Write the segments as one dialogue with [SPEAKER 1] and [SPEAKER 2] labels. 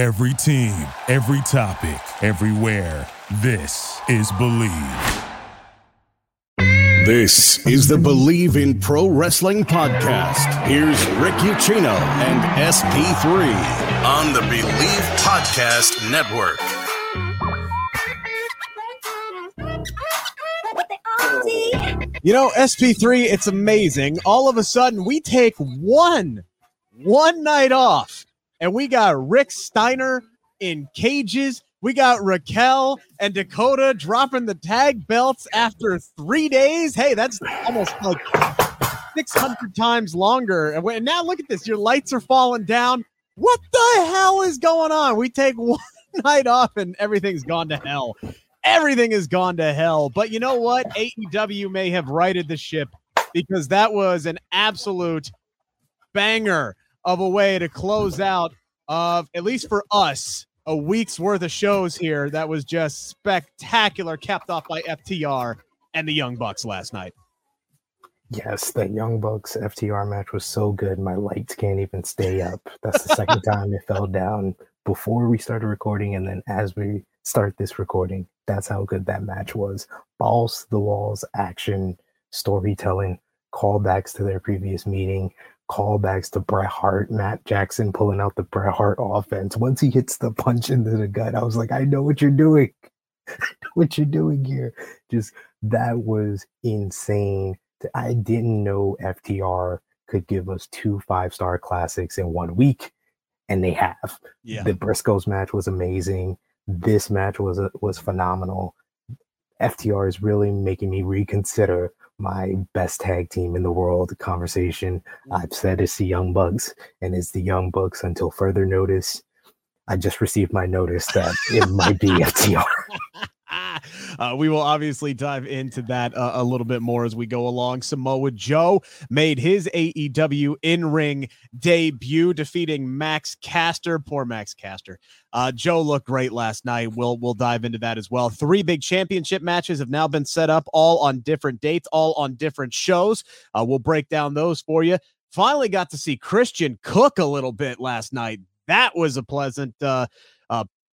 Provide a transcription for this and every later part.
[SPEAKER 1] Every team, every topic, everywhere. This is Bleav.
[SPEAKER 2] This is the Bleav in Pro Wrestling podcast. Here's Rick Ucchino and SP3 on the Bleav Podcast Network.
[SPEAKER 3] You know, SP3, it's amazing. All of a sudden, we take one, one night off, and we got Rick Steiner in cages. We got Raquel and Dakota dropping the tag belts after three days. Hey, that's almost like 600 times longer. And now look at this. Your lights are falling down. What the hell is going on? We take one night off and everything's gone to hell everything has gone to hell. But you know what? AEW may have righted the ship because that was an absolute banger of a way to close out of at least for us a week's worth of shows here that was just spectacular capped off by FTR and the Young Bucks last night.
[SPEAKER 4] Yes, the Young Bucks FTR match was so good my lights can't even stay up. That's the second time it fell down before we started recording and then as we start this recording that's how good that match was. Balls to the walls, action, storytelling, callbacks to their previous meeting, callbacks to Bret Hart, Matt Jackson pulling out the Bret Hart offense. Once he hits the punch into the gut, I was like, I know what you're doing. what you're doing here. Just that was insane. I didn't know FTR could give us two five star classics in one week, and they have. Yeah. The Briscoes match was amazing this match was was phenomenal. FTR is really making me reconsider my best tag team in the world conversation. Mm. I've said it's the Young Bucks, and it's the Young Bucks until further notice. I just received my notice that it might be FTR.
[SPEAKER 3] Uh, we will obviously dive into that uh, a little bit more as we go along. Samoa Joe made his AEW in ring debut, defeating Max Caster. Poor Max Caster. Uh, Joe looked great last night. We'll we'll dive into that as well. Three big championship matches have now been set up, all on different dates, all on different shows. Uh, we'll break down those for you. Finally, got to see Christian cook a little bit last night. That was a pleasant uh,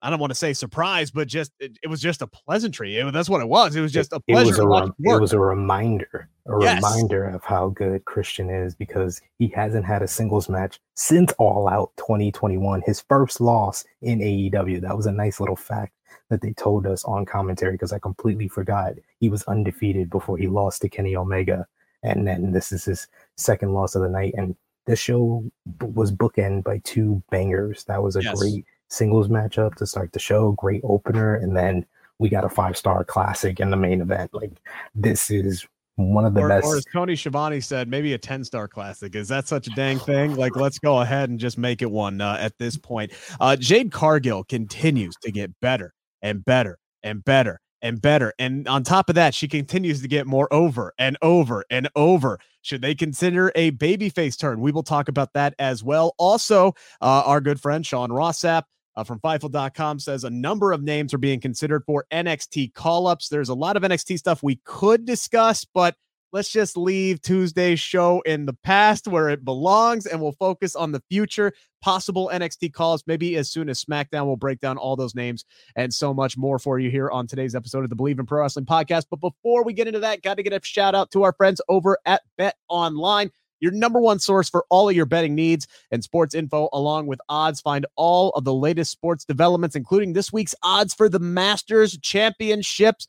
[SPEAKER 3] I don't want to say surprise, but just it, it was just a pleasantry. It, that's what it was. It was just a pleasure. It was
[SPEAKER 4] a, it was a reminder, a yes. reminder of how good Christian is because he hasn't had a singles match since All Out 2021. His first loss in AEW. That was a nice little fact that they told us on commentary because I completely forgot he was undefeated before he lost to Kenny Omega, and then this is his second loss of the night. And this show was bookend by two bangers. That was a yes. great singles matchup to start the show, great opener, and then we got a five star classic in the main event. Like this is one of the
[SPEAKER 3] or,
[SPEAKER 4] best.
[SPEAKER 3] Or as Tony Schiavone said, maybe a 10 star classic. Is that such a dang thing? Like, let's go ahead and just make it one uh, at this point. Uh, Jade Cargill continues to get better and better and better and better. And on top of that, she continues to get more over and over and over. Should they consider a babyface turn? We will talk about that as well. Also, uh, our good friend Sean Ross Sapp uh, from Fightful.com says a number of names are being considered for NXT call ups. There's a lot of NXT stuff we could discuss, but let's just leave Tuesday's show in the past where it belongs and we'll focus on the future possible NXT calls. Maybe as soon as SmackDown, we'll break down all those names and so much more for you here on today's episode of the Bleav in Pro Wrestling podcast. But before we get into that, got to get a shout out to our friends over at Bet Online your number one source for all of your betting needs and sports info, along with odds. Find all of the latest sports developments, including this week's odds for the Masters Championships.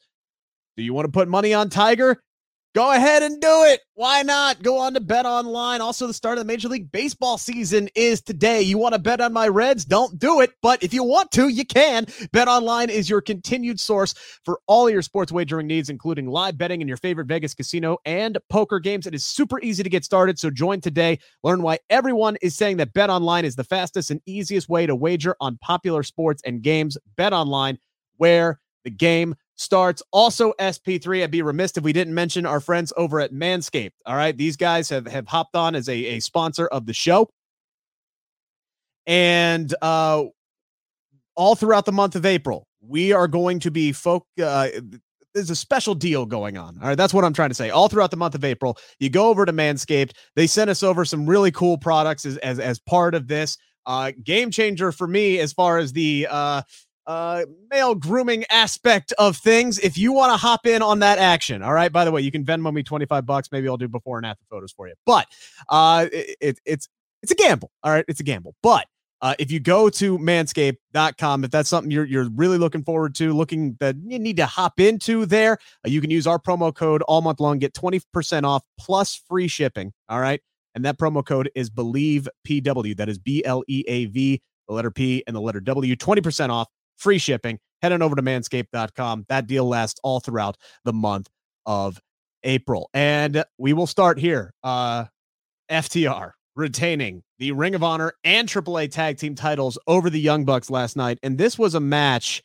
[SPEAKER 3] Do you want to put money on Tiger? Go ahead and do it. Why not? Go on to Bet Online. Also, the start of the Major League Baseball season is today. You want to bet on my Reds? Don't do it. But if you want to, you can. Bet Online is your continued source for all your sports wagering needs, including live betting in your favorite Vegas casino and poker games. It is super easy to get started. So join today. Learn why everyone is saying that Bet Online is the fastest and easiest way to wager on popular sports and games. Bet Online, where the game starts. Also, SP3, I'd be remiss if we didn't mention our friends over at Manscaped. All right. These guys have, have hopped on as a, a sponsor of the show. And uh, all throughout the month of April, we are going to be folk. Uh, there's a special deal going on. All right, that's what I'm trying to say. All throughout the month of April, you go over to Manscaped. They sent us over some really cool products as as, as part of this. Uh, game changer for me as far as the uh, uh, male grooming aspect of things. If you want to hop in on that action, all right. By the way, you can Venmo me twenty five bucks. Maybe I'll do before and after photos for you. But uh, it, it, it's it's a gamble. All right, it's a gamble. But uh, if you go to manscaped.com, if that's something you're, you're really looking forward to, looking that you need to hop into there, uh, you can use our promo code all month long, get 20% off plus free shipping. All right. And that promo code is Bleav PW. That is B L E A V, the letter P and the letter W, 20% off, free shipping. Head on over to manscaped.com. That deal lasts all throughout the month of April. And we will start here. Uh, FTR retaining the Ring of Honor and AAA tag team titles over the Young Bucks last night. And this was a match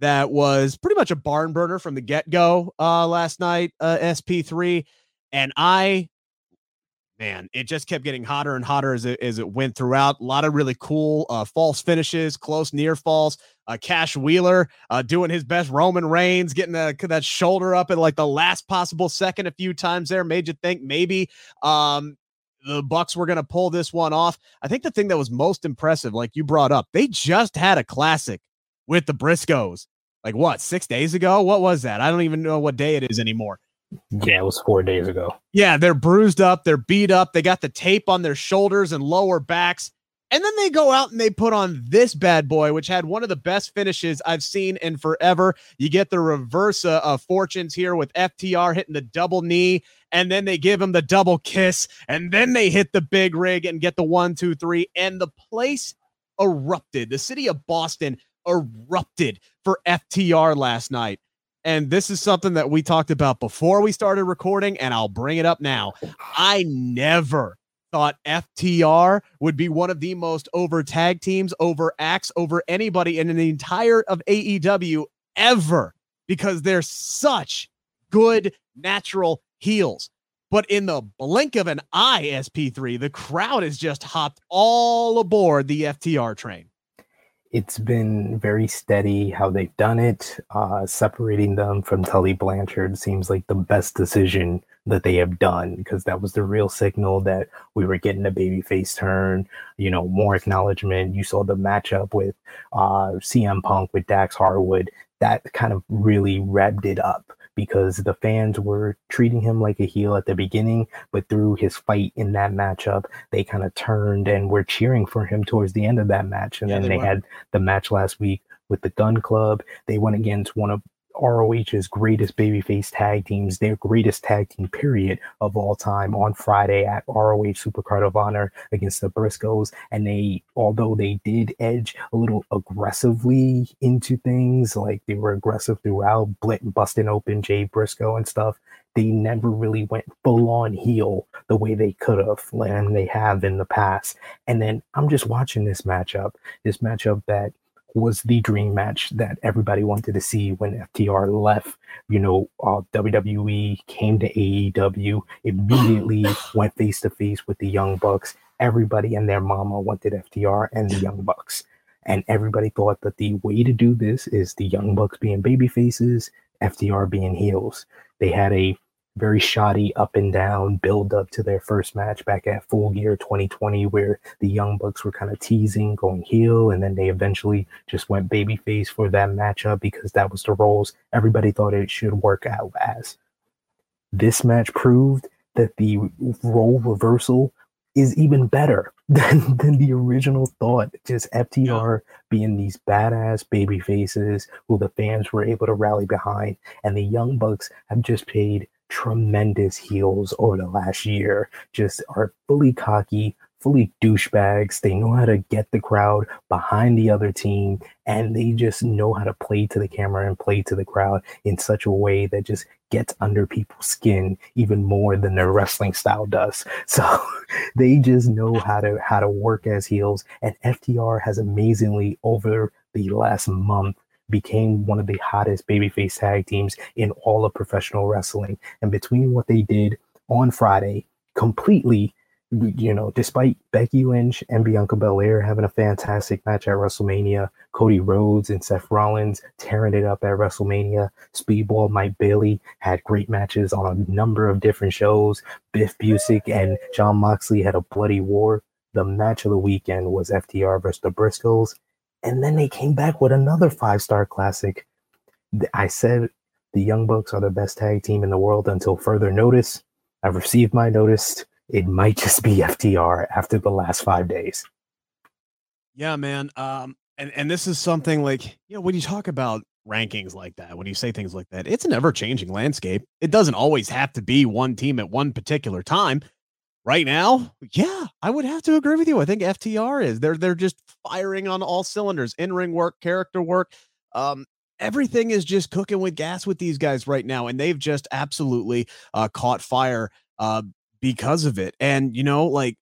[SPEAKER 3] that was pretty much a barn burner from the get go uh, last night, uh, SP3. And I, man, it just kept getting hotter and hotter as it, as it went throughout. A lot of really cool uh, false finishes, close near falls. Uh, Cash Wheeler uh, doing his best Roman Reigns, getting the, that shoulder up at like the last possible second a few times there, made you think maybe um, the Bucks were going to pull this one off. I think the thing that was most impressive, like you brought up, they just had a classic with the Briscoes. Like what, six days ago? What was that? I don't even know what day it is anymore.
[SPEAKER 4] Yeah, it was four days ago.
[SPEAKER 3] Yeah, they're bruised up, they're beat up, they got the tape on their shoulders and lower backs. And then they go out and they put on this bad boy, which had one of the best finishes I've seen in forever. You get the reverse of fortunes here with FTR hitting the double knee, and then they give him the double kiss, and then they hit the big rig and get the one, two, three, and the place erupted. The city of Boston erupted for FTR last night. And this is something that we talked about before we started recording, and I'll bring it up now. I never thought FTR would be one of the most over tag teams, over acts, over anybody in the entire of AEW ever because they're such good natural heels. But in the blink of an eye, SP3, the crowd has just hopped all aboard the FTR train
[SPEAKER 4] it's been very steady how they've done it. Uh, separating them from Tully Blanchard seems like the best decision that they have done because that was the real signal that we were getting a babyface turn, you know, more acknowledgement. You saw the matchup with uh, CM Punk with Dax Harwood. That kind of really revved it up because the fans were treating him like a heel at the beginning, but through his fight in that matchup, they kind of turned and were cheering for him towards the end of that match. And yeah, then they, they had the match last week with the Gunn Club. They went against one of ROH's greatest babyface tag teams, their greatest tag team period of all time on Friday at ROH Supercard of Honor against the Briscoes. And they, although they did edge a little aggressively into things, like they were aggressive throughout, busting open Jay Briscoe and stuff, they never really went full on heel the way they could have and they have in the past. And then I'm just watching this matchup, this matchup that was the dream match that everybody wanted to see when FTR left. You know, uh, WWE came to AEW, immediately went face to face with the Young Bucks. Everybody and their mama wanted FTR and the Young Bucks. And everybody thought that the way to do this is the Young Bucks being baby faces, FTR being heels. They had a very shoddy up and down build up to their first match back at Full Gear 2020, where the Young Bucks were kind of teasing going heel, and then they eventually just went babyface for that matchup because that was the roles everybody thought it should work out as. This match proved that the role reversal is even better than, than the original thought. Just FTR being these badass baby faces who the fans were able to rally behind, and the Young Bucks have just paid tremendous heels over the last year, just are fully cocky, fully douchebags. They know how to get the crowd behind the other team, and they just know how to play to the camera and play to the crowd in such a way that just gets under people's skin even more than their wrestling style does. So they just know how to how to work as heels, and FTR has amazingly over the last month became one of the hottest babyface tag teams in all of professional wrestling. And between what they did on Friday, completely, you know, despite Becky Lynch and Bianca Belair having a fantastic match at WrestleMania, Cody Rhodes and Seth Rollins tearing it up at WrestleMania, Speedball Mike Bailey had great matches on a number of different shows. Biff Busick and Jon Moxley had a bloody war the match of the weekend was FTR versus the Briscoes. And then they came back with another five star classic. I said the Young Bucks are the best tag team in the world until further notice. I've received my notice. It might just be FTR after the last five days.
[SPEAKER 3] Yeah, man. Um, and, and this is something like, you know, when you talk about rankings like that, when you say things like that, it's an ever changing landscape. It doesn't always have to be one team at one particular time. Right now, yeah, I would have to agree with you. I think FTR is they're they're just firing on all cylinders, in ring work, character work. Um, everything is just cooking with gas with these guys right now, and they've just absolutely uh, caught fire uh, because of it. And you know, like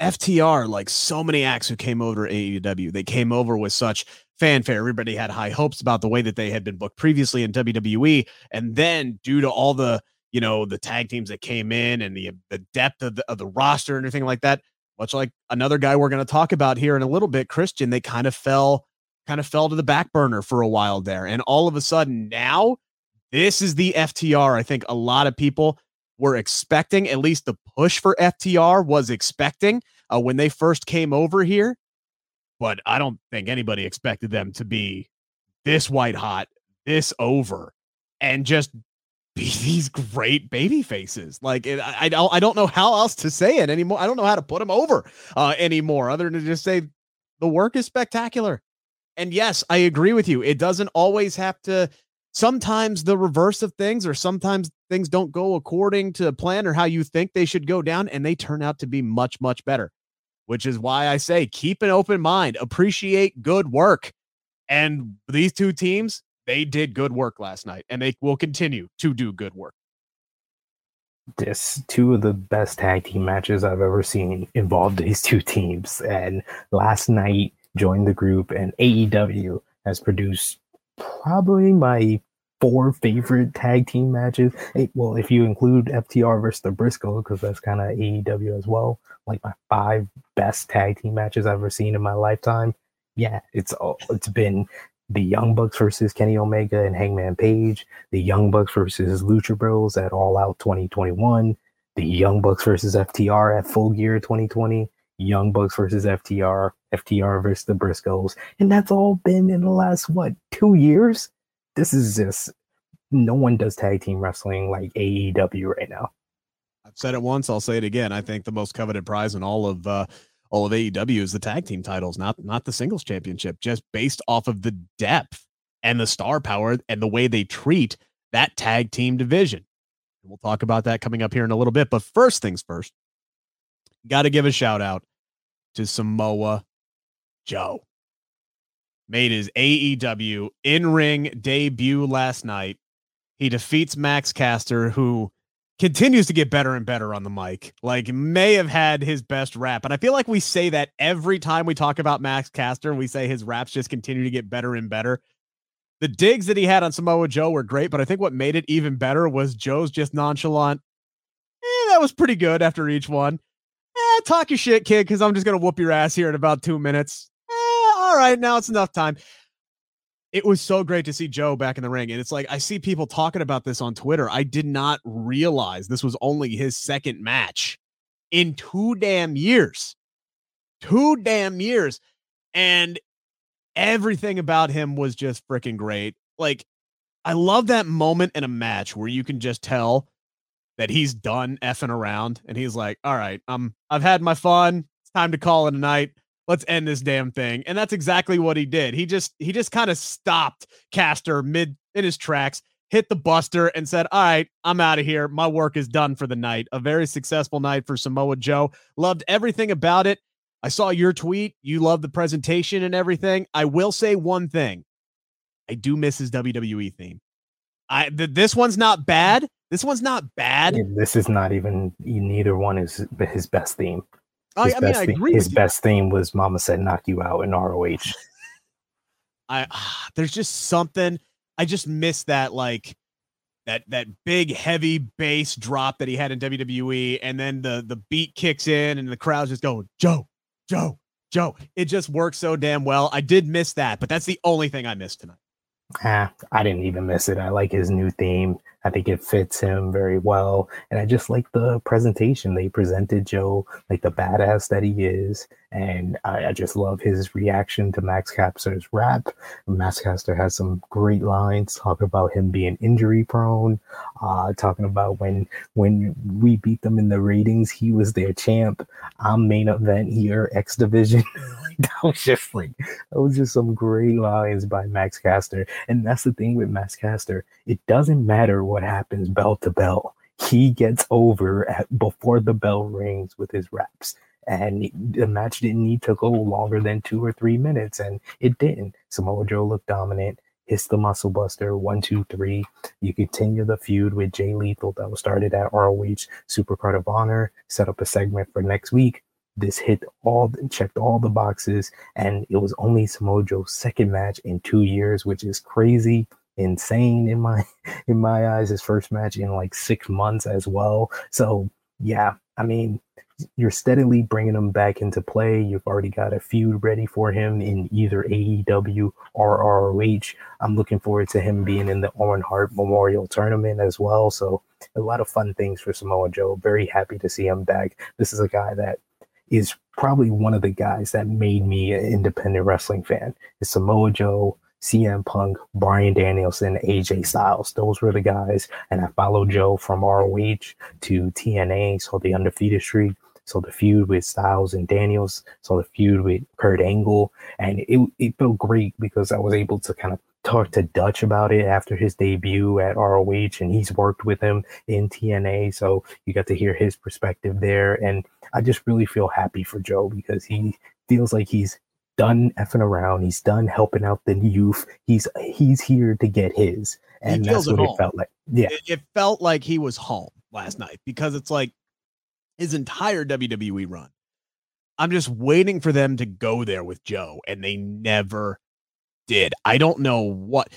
[SPEAKER 3] FTR, like so many acts who came over to AEW, they came over with such fanfare. Everybody had high hopes about the way that they had been booked previously in WWE. And then, due to all the, you know, the tag teams that came in and the the depth of the, of the roster and everything like that, much like another guy we're going to talk about here in a little bit, Christian, they kind of fell kind of fell to the back burner for a while there. And all of a sudden now, this is the FTR I think a lot of people were expecting, at least the push for FTR was expecting uh, when they first came over here. But I don't think anybody expected them to be this white hot, this over, and just these great baby faces. Like it, I, I don't, I don't know how else to say it anymore. I don't know how to put them over uh, anymore, other than to just say the work is spectacular. And yes, I agree with you. It doesn't always have to sometimes the reverse of things or sometimes things don't go according to plan or how you think they should go down and they turn out to be much much better which is why i say keep an open mind appreciate good work and these two teams they did good work last night and they will continue to do good work
[SPEAKER 4] this two of the best tag team matches i've ever seen involved these two teams and last night joined the group and aew has produced probably my four favorite tag team matches. Well, if you include FTR versus the Briscoe, because that's kind of AEW as well, like my five best tag team matches I've ever seen in my lifetime. Yeah, it's all it's been the Young Bucks versus Kenny Omega and Hangman Page, the Young Bucks versus Lucha Bros at All Out 2021, the Young Bucks versus FTR at Full Gear 2020, Young Bucks versus FTR, FTR versus the Briscoes, and that's all been in the last what two years. This is just no one does tag team wrestling like AEW right now.
[SPEAKER 3] I've said it once, I'll say it again. I think the most coveted prize in all of uh, all of AEW is the tag team titles, not not the singles championship, just based off of the depth and the star power and the way they treat that tag team division. We'll talk about that coming up here in a little bit. But first things first, got to give a shout out to Samoa Joe. Made his AEW in ring debut last night. He defeats Max Caster, who continues to get better and better on the mic. Like, may have had his best rap. And I feel like we say that every time we talk about Max Caster, we say his raps just continue to get better and better. The digs that he had on Samoa Joe were great, but I think what made it even better was Joe's just nonchalant. Eh, that was pretty good after each one eh, talk your shit, kid, because I'm just gonna whoop your ass here in about two minutes. Eh, all right, now it's enough time. It was so great to see Joe back in the ring. And it's like I see people talking about this on Twitter. I did not realize this was only his second match in two damn years. Two damn years. And everything about him was just freaking great. Like, I love that moment in a match where you can just tell that he's done effing around and he's like, all right, um, I've had my fun. It's time to call it a night. Let's end this damn thing. And that's exactly what he did. He just he just kind of stopped Caster mid in his tracks, hit the buster, and said, All right, I'm out of here. My work is done for the night. A very successful night for Samoa Joe. Loved everything about it. I saw your tweet. You love the presentation and everything. I will say one thing. I do miss his WWE theme. I th- this one's not bad. This one's not bad.
[SPEAKER 4] This is not even neither one is his best theme.
[SPEAKER 3] His I, I mean, I agree.
[SPEAKER 4] His best theme was "Mama Said Knock You Out" in ROH.
[SPEAKER 3] I ah, there's just something I just miss that like that that big heavy bass drop that he had in WWE, and then the the beat kicks in and the crowd's just going Joe, Joe, Joe. It just works so damn well. I did miss that, but that's the only thing I missed tonight.
[SPEAKER 4] Ah, I didn't even miss it. I like his new theme. I think it fits him very well. And I just like the presentation. They presented Joe like the badass that he is. And I, I just love his reaction to Max Caster's rap. Max Caster has some great lines talking about him being injury prone, uh, talking about when when we beat them in the ratings, he was their champ. I'm main event here, X Division. that was just like that was just some great lines by Max Caster. And that's the thing with Max Caster. It doesn't matter what happens bell to bell. He gets over at before the bell rings with his raps. And the match didn't need to go longer than two or three minutes, and it didn't. Samoa Joe looked dominant hits the muscle buster one two three. You continue the feud with jay lethal that was started at roh super card of honor set up a segment for next week. This hit all checked all the boxes and it was only samoa joe's second match in two years which is crazy insane in my in my eyes. His first match in like six months as well. So yeah i mean you're steadily bringing him back into play. You've already got a feud ready for him in either AEW or ROH. I'm looking forward to him being in the Owen Hart Memorial Tournament as well. So a lot of fun things for Samoa Joe. Very happy to see him back. This is a guy that is probably one of the guys that made me an independent wrestling fan. Is Samoa Joe, CM Punk, Bryan Danielson, AJ Styles. Those were the guys. And I followed Joe from ROH to TNA, so the undefeated streak. So the feud with Styles and Daniels, so the feud with Kurt Angle, and it it felt great because I was able to kind of talk to Dutch about it after his debut at ROH, and he's worked with him in TNA, so you got to hear his perspective there, and I just really feel happy for Joe because he feels like he's done effing around. He's done helping out the youth. He's he's here to get his, and that's what it felt like. Yeah,
[SPEAKER 3] it, it felt like he was home last night because it's like his entire WWE run. I'm just waiting for them to go there with Joe, and they never did. I don't know what.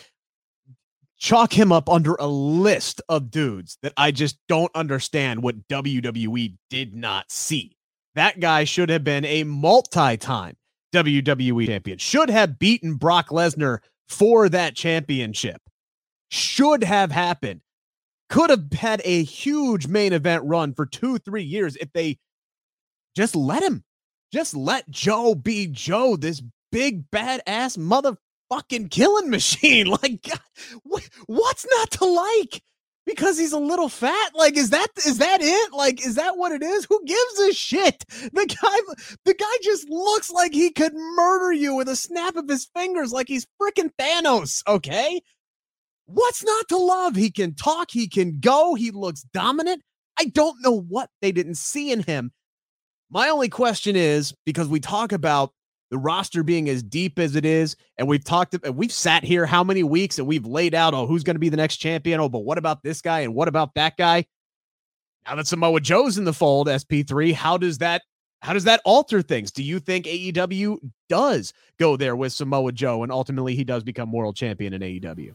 [SPEAKER 3] Chalk him up under a list of dudes that I just don't understand what WWE did not see. That guy should have been a multi time WWE champion, should have beaten Brock Lesnar for that championship, should have happened could have had a huge main event run for two, three years if they just let him. Just let Joe be Joe, this big badass motherfucking killing machine. Like, God, what's not to like? Because he's a little fat. Like, is that is that it? Like, is that what it is? Who gives a shit? The guy, the guy just looks like he could murder you with a snap of his fingers, like he's freaking Thanos. Okay, What's not to love? He can talk, he can go, he looks dominant. I don't know what they didn't see in him. My only question is because we talk about the roster being as deep as it is, and we've talked, and we've sat here how many weeks and we've laid out, oh, who's going to be the next champion? Oh, but what about this guy and what about that guy? Now that Samoa Joe's in the fold, SP3, how does that how does that alter things? Do you think AEW does go there with Samoa Joe and ultimately he does become world champion in AEW?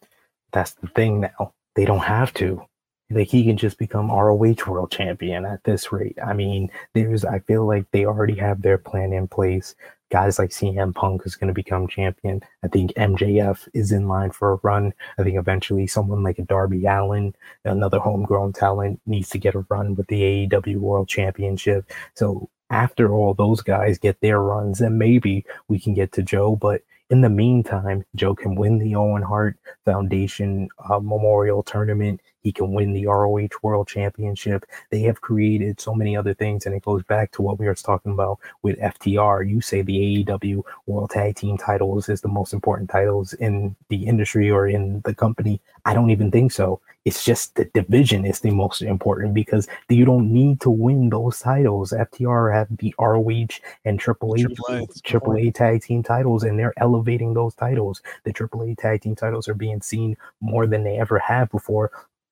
[SPEAKER 4] that's the thing now. They don't have to. Like he can just become ROH world champion at this rate. I mean, there's I feel like they already have their plan in place. Guys like CM Punk is going to become champion. I think MJF is in line for a run. I think eventually someone like a Darby Allin, another homegrown talent, needs to get a run with the AEW World Championship. So after all those guys get their runs, then maybe we can get to Joe. But in the meantime, Joe can win the Owen Hart Foundation uh, Memorial Tournament. He can win the ROH World Championship. They have created so many other things, and it goes back to what we were talking about with FTR. You say the AEW World Tag Team titles is the most important titles in the industry or in the company. I don't even think so. It's just the division is the most important because you don't need to win those titles. FTR have the ROH and AAA, AAA, AAA tag team titles, and they're elevating those titles. The AAA tag team titles are being seen more than they ever have before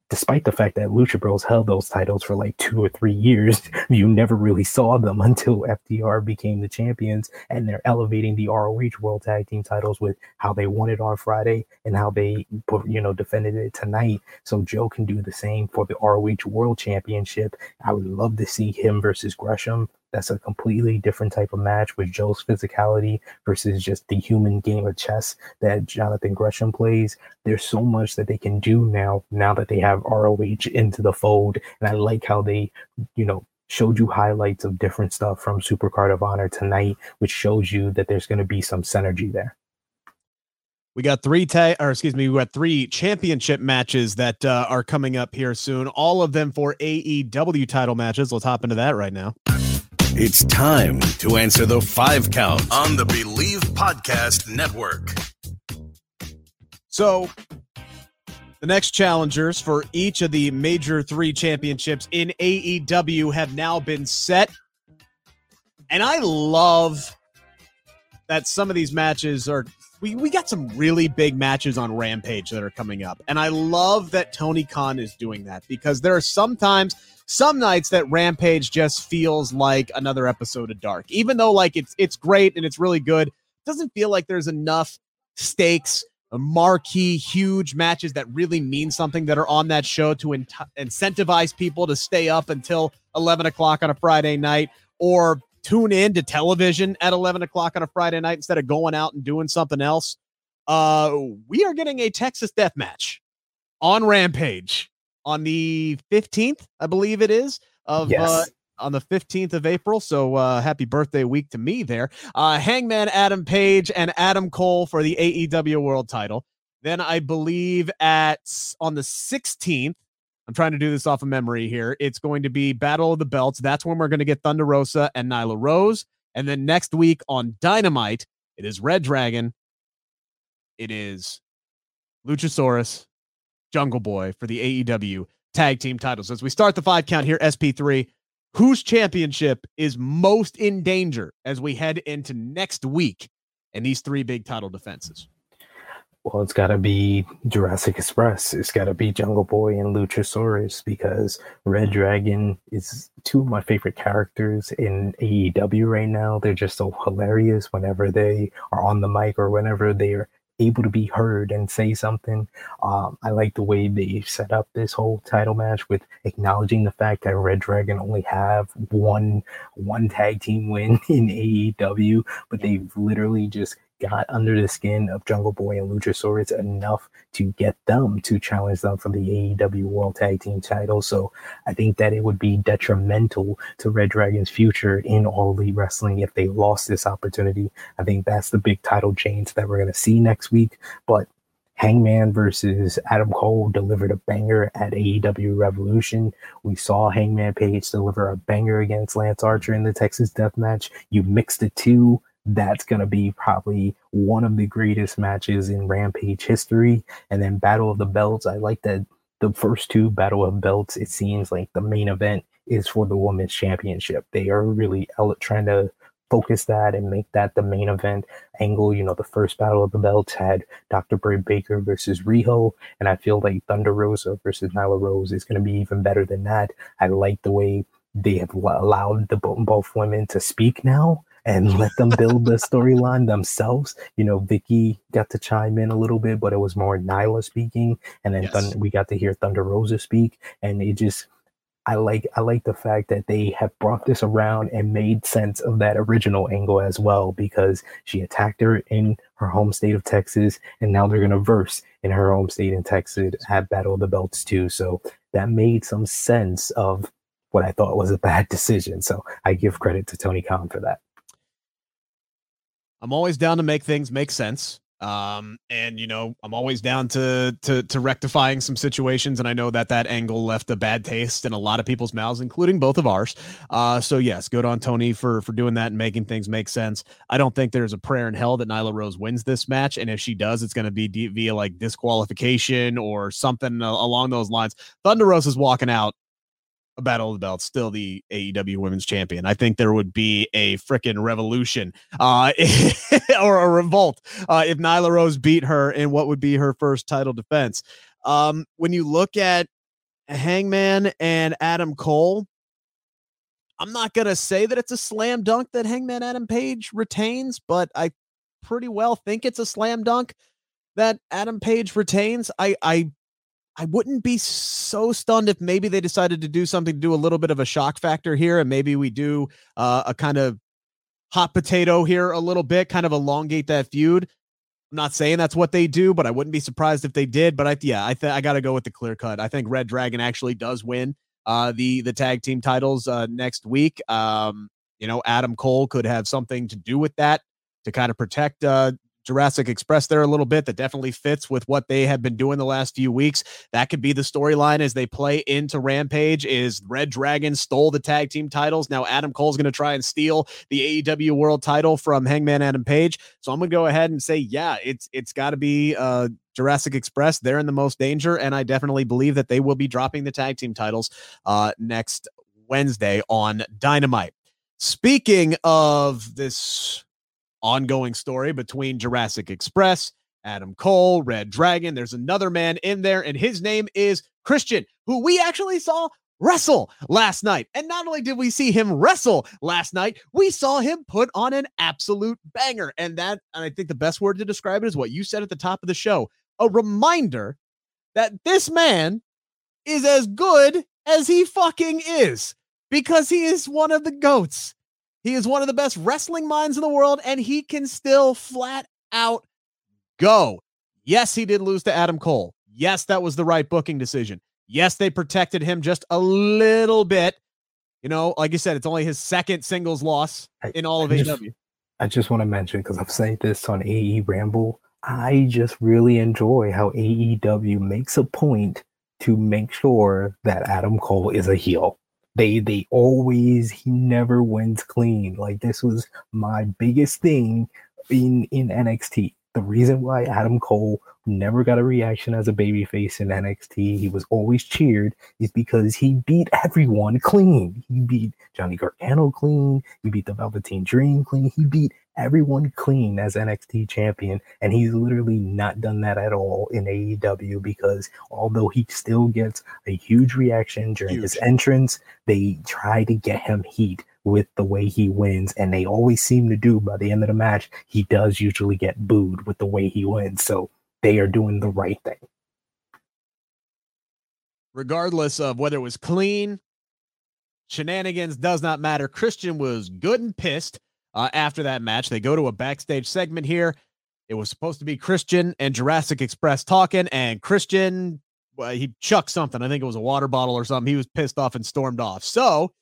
[SPEAKER 4] despite the fact that Lucha Bros held those titles for like two or three years, you never really saw them until FTR became the champions, and they're elevating the ROH World Tag Team titles with how they won it on Friday and how they, you know, defended it tonight. So Joe can do the same for the ROH World Championship. I would love to see him versus Gresham That's a completely different type of match with Joe's physicality versus just the human game of chess that Jonathan Gresham plays. There's so much that they can do now, now that they have ROH into the fold. And I like how they, you know, showed you highlights of different stuff from Supercard of Honor tonight, which shows you that there's going to be some synergy there.
[SPEAKER 3] We got three tag, or excuse me, we got three championship matches that uh, are coming up here soon. All of them for AEW title matches. Let's hop into that right now.
[SPEAKER 2] It's time to answer the five count on the Bleav Podcast Network.
[SPEAKER 3] So, the next challengers for each of the major three championships in AEW have now been set. And I love that some of these matches are we, we got some really big matches on Rampage that are coming up. And I love that Tony Khan is doing that because there are sometimes some nights that Rampage just feels like another episode of Dark. Even though like it's it's great and it's really good, doesn't feel like there's enough stakes, marquee, huge matches that really mean something that are on that show to in- incentivize people to stay up until 11 o'clock on a Friday night or tune in to television at 11 o'clock on a Friday night instead of going out and doing something else. Uh, we are getting a Texas death match on Rampage on the 15th, I believe it is, of yes. uh, on the 15th of April. So uh, happy birthday week to me there. Uh, Hangman Adam Page and Adam Cole for the AEW World title. Then I believe at on the 16th, I'm trying to do this off of memory here. It's going to be Battle of the Belts. That's when we're going to get Thunder Rosa and Nyla Rose. And then next week on Dynamite, it is Red Dragon. It is Luchasaurus, Jungle Boy for the AEW tag team titles. As we start the five count here, SP3, whose championship is most in danger as we head into next week and these three big title defenses?
[SPEAKER 4] well, it's got to be Jurassic Express. It's got to be Jungle Boy and Luchasaurus because Red Dragon is two of my favorite characters in AEW right now. They're just so hilarious whenever they are on the mic or whenever they're able to be heard and say something. Um, I like the way they set up this whole title match with acknowledging the fact that Red Dragon only have one one tag team win in AEW, but they've literally just got under the skin of Jungle Boy and Luchasaurus enough to get them to challenge them for the AEW World Tag Team title. So I think that it would be detrimental to Red Dragon's future in All Elite Wrestling if they lost this opportunity. I think that's the big title change that we're going to see next week. But Hangman versus Adam Cole delivered a banger at AEW Revolution. We saw Hangman Page deliver a banger against Lance Archer in the Texas Death Match. You mix the two that's going to be probably one of the greatest matches in Rampage history. And then Battle of the Belts, I like that the first two Battle of Belts, it seems like the main event is for the Women's Championship. They are really trying to focus that and make that the main event angle. You know, the first Battle of the Belts had Dr. Britt Baker versus Riho, and I feel like Thunder Rosa versus Nyla Rose is going to be even better than that. I like the way they have allowed the both women to speak now and let them build the storyline themselves. You know, Vickie got to chime in a little bit, but it was more Nyla speaking, and then yes. we got to hear Thunder Rosa speak, and it just. I like I like the fact that they have brought this around and made sense of that original angle as well because she attacked her in her home state of Texas and now they're gonna verse in her home state in Texas at Battle of the Belts too. So that made some sense of what I thought was a bad decision. So I give credit to Tony Khan for that.
[SPEAKER 3] I'm always down to make things make sense. Um, and you know, I'm always down to to to rectifying some situations, and I know that that angle left a bad taste in a lot of people's mouths, including both of ours. Uh, so yes, good on Tony for for doing that and making things make sense. I don't think there's a prayer in hell that Nyla Rose wins this match, and if she does, it's going to be via like disqualification or something along those lines. Thunder is walking out battle of the belts, still the AEW women's champion. I think there would be a freaking revolution uh, or a revolt uh, if Nyla Rose beat her in what would be her first title defense. Um, when you look at Hangman and Adam Cole, I'm not going to say that it's a slam dunk that Hangman Adam Page retains, but I pretty well think it's a slam dunk that Adam Page retains. I, I I wouldn't be so stunned if maybe they decided to do something to do a little bit of a shock factor here, and maybe we do uh, a kind of hot potato here a little bit, kind of elongate that feud. I'm not saying that's what they do, but I wouldn't be surprised if they did. But I, yeah, I think I got to go with the clear cut. I think Red Dragon actually does win uh, the the tag team titles uh, next week. Um, you know, Adam Cole could have something to do with that to kind of protect uh, Jurassic Express there a little bit that definitely fits with what they have been doing the last few weeks. That could be the storyline as they play into Rampage is Red Dragon stole the tag team titles. Now Adam Cole's going to try and steal the AEW world title from Hangman Adam Page. So I'm going to go ahead and say, yeah, it's it's got to be uh Jurassic Express. They're in the most danger, and I definitely believe that they will be dropping the tag team titles uh, next Wednesday on Dynamite. Speaking of this ongoing story between Jurassic Express, Adam Cole, Red Dragon. There's another man in there, and his name is Christian, who we actually saw wrestle last night. And not only did we see him wrestle last night, we saw him put on an absolute banger. And that, and I think the best word to describe it is what you said at the top of the show a reminder that this man is as good as he fucking is because he is one of the goats. He is one of the best wrestling minds in the world, and he can still flat out go. Yes, he did lose to Adam Cole. Yes, that was the right booking decision. Yes, they protected him just a little bit. You know, like you said, it's only his second singles loss in all of
[SPEAKER 4] I
[SPEAKER 3] AEW.
[SPEAKER 4] Just, I just want to mention because I've said this on AE Ramble. I just really enjoy how AEW makes a point to make sure that Adam Cole is a heel. They they always he never wins clean. Like this was my biggest thing in in NXT. The reason why Adam Cole never got a reaction as a babyface in NXT, he was always cheered, is because he beat everyone clean. He beat Johnny Gargano clean. He beat the Velveteen Dream clean. He beat everyone clean as NXT champion. And he's literally not done that at all in AEW because although he still gets a huge reaction during huge. his entrance, they try to get him heat with the way he wins. And they always seem to do by the end of the match, he does usually get booed with the way he wins. So they are doing the right thing.
[SPEAKER 3] Regardless of whether it was clean, shenanigans does not matter. Christian was good and pissed uh, after that match. They go to a backstage segment here. It was supposed to be Christian and Jurassic Express talking, and Christian, well, he chucked something. I think it was a water bottle or something. He was pissed off and stormed off. So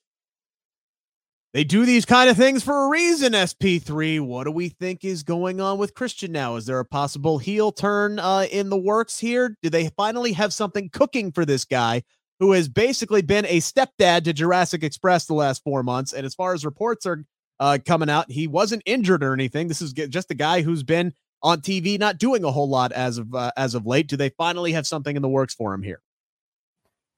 [SPEAKER 3] they do these kind of things for a reason, SP3. What do we think is going on with Christian now? Is there a possible heel turn uh, in the works here? Do they finally have something cooking for this guy who has basically been a stepdad to Jurassic Express the last four months? And as far as reports are uh, coming out. He wasn't injured or anything. This is just a guy who's been on TV, not doing a whole lot as of uh, as of late. Do they finally have something in the works for him here?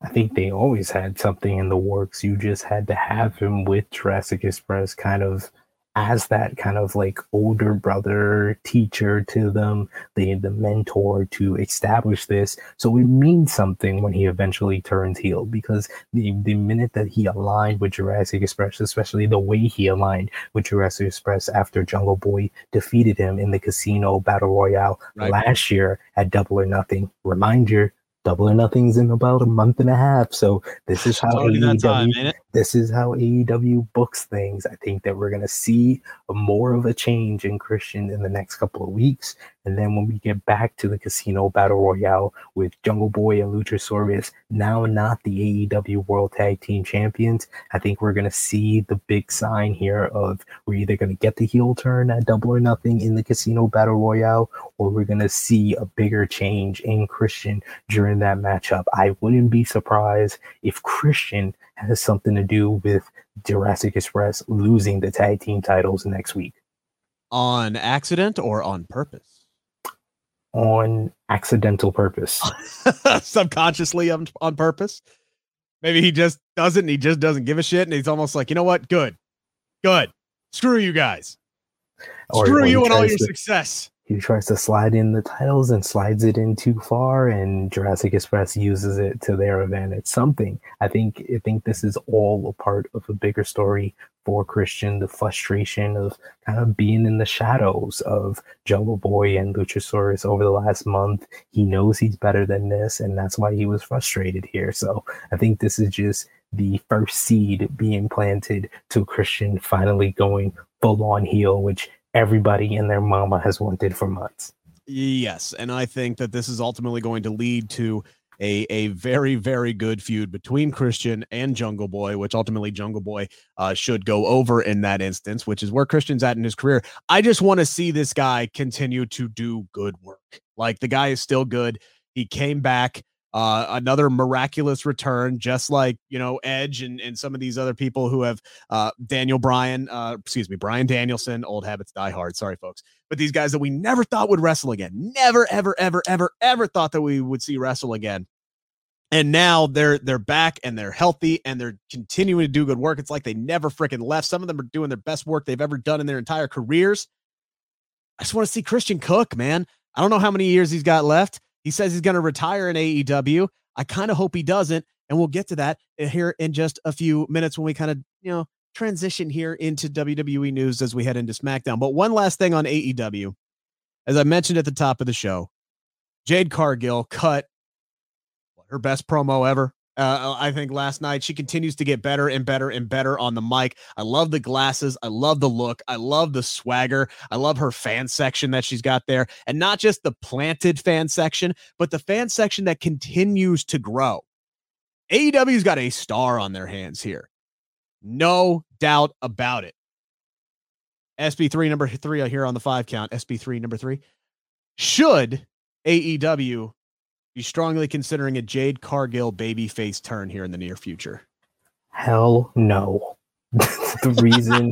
[SPEAKER 4] I think they always had something in the works. You just had to have him with Jurassic Express kind of as that kind of like older brother teacher to them, the the mentor to establish this. So it means something when he eventually turns heel because the the minute that he aligned with Jurassic Express, especially the way he aligned with Jurassic Express after Jungle Boy defeated him in the casino battle royale right. last year at Double or Nothing. Reminder, Double or Nothing's in about a month and a half. So this is how AEW time, this is how AEW books things. I think that we're gonna see more of a change in Christian in the next couple of weeks. And then when we get back to the casino battle royale with Jungle Boy and Luchasaurus, now not the AEW World Tag Team Champions, I think we're gonna see the big sign here of we're either gonna get the heel turn at Double or Nothing in the casino battle royale, or we're gonna see a bigger change in Christian during that matchup. I wouldn't be surprised if Christian has something to do with Jurassic Express losing the tag team titles next week.
[SPEAKER 3] On accident or on purpose?
[SPEAKER 4] on accidental purpose.
[SPEAKER 3] Subconsciously on, on purpose. Maybe he just doesn't. He just doesn't give a shit. And he's almost like, you know what? Good. Good. Screw you guys. Or, Screw or you and all your
[SPEAKER 4] to,
[SPEAKER 3] success.
[SPEAKER 4] He tries to slide in the titles and slides it in too far and Jurassic Express uses it to their advantage. Something. I think I think this is all a part of a bigger story for Christian, the frustration of kind of being in the shadows of Jungle Boy and Luchasaurus over the last month. He knows he's better than this, and that's why he was frustrated here. So I think this is just the first seed being planted to Christian finally going full on heel, which everybody and their mama has wanted for months.
[SPEAKER 3] Yes, and I think that this is ultimately going to lead to a a very very good feud between Christian and Jungle Boy, which ultimately Jungle Boy uh, should go over in that instance, which is where Christian's at in his career. I just want to see this guy continue to do good work. Like the guy is still good. He came back uh, another miraculous return, just like you know Edge and, and some of these other people who have uh, Daniel Bryan, uh, excuse me, Bryan Danielson, old habits die hard. Sorry, folks, but these guys that we never thought would wrestle again, never, ever, ever, ever, ever thought that we would see wrestle again. And now they're they're back and they're healthy and they're continuing to do good work. It's like they never freaking left. Some of them are doing their best work they've ever done in their entire careers. I just want to see Christian Cook, man. I don't know how many years he's got left. He says he's going to retire in AEW. I kind of hope he doesn't. And we'll get to that uh, here in just a few minutes when we kind of, you know, transition here into WWE news as we head into SmackDown. But one last thing on AEW. As I mentioned at the top of the show, Jade Cargill cut her best promo ever uh, I think last night she continues to get better and better and better on the mic. I love the glasses. I love the look. I love the swagger. I love her fan section that she's got there. And not just the planted fan section, but the fan section that continues to grow. AEW's got a star on their hands here. No doubt about it. SP3 number three here on the five count. SP3 number three. Should AEW be strongly considering a Jade Cargill babyface turn here in the near future?
[SPEAKER 4] Hell no. the reason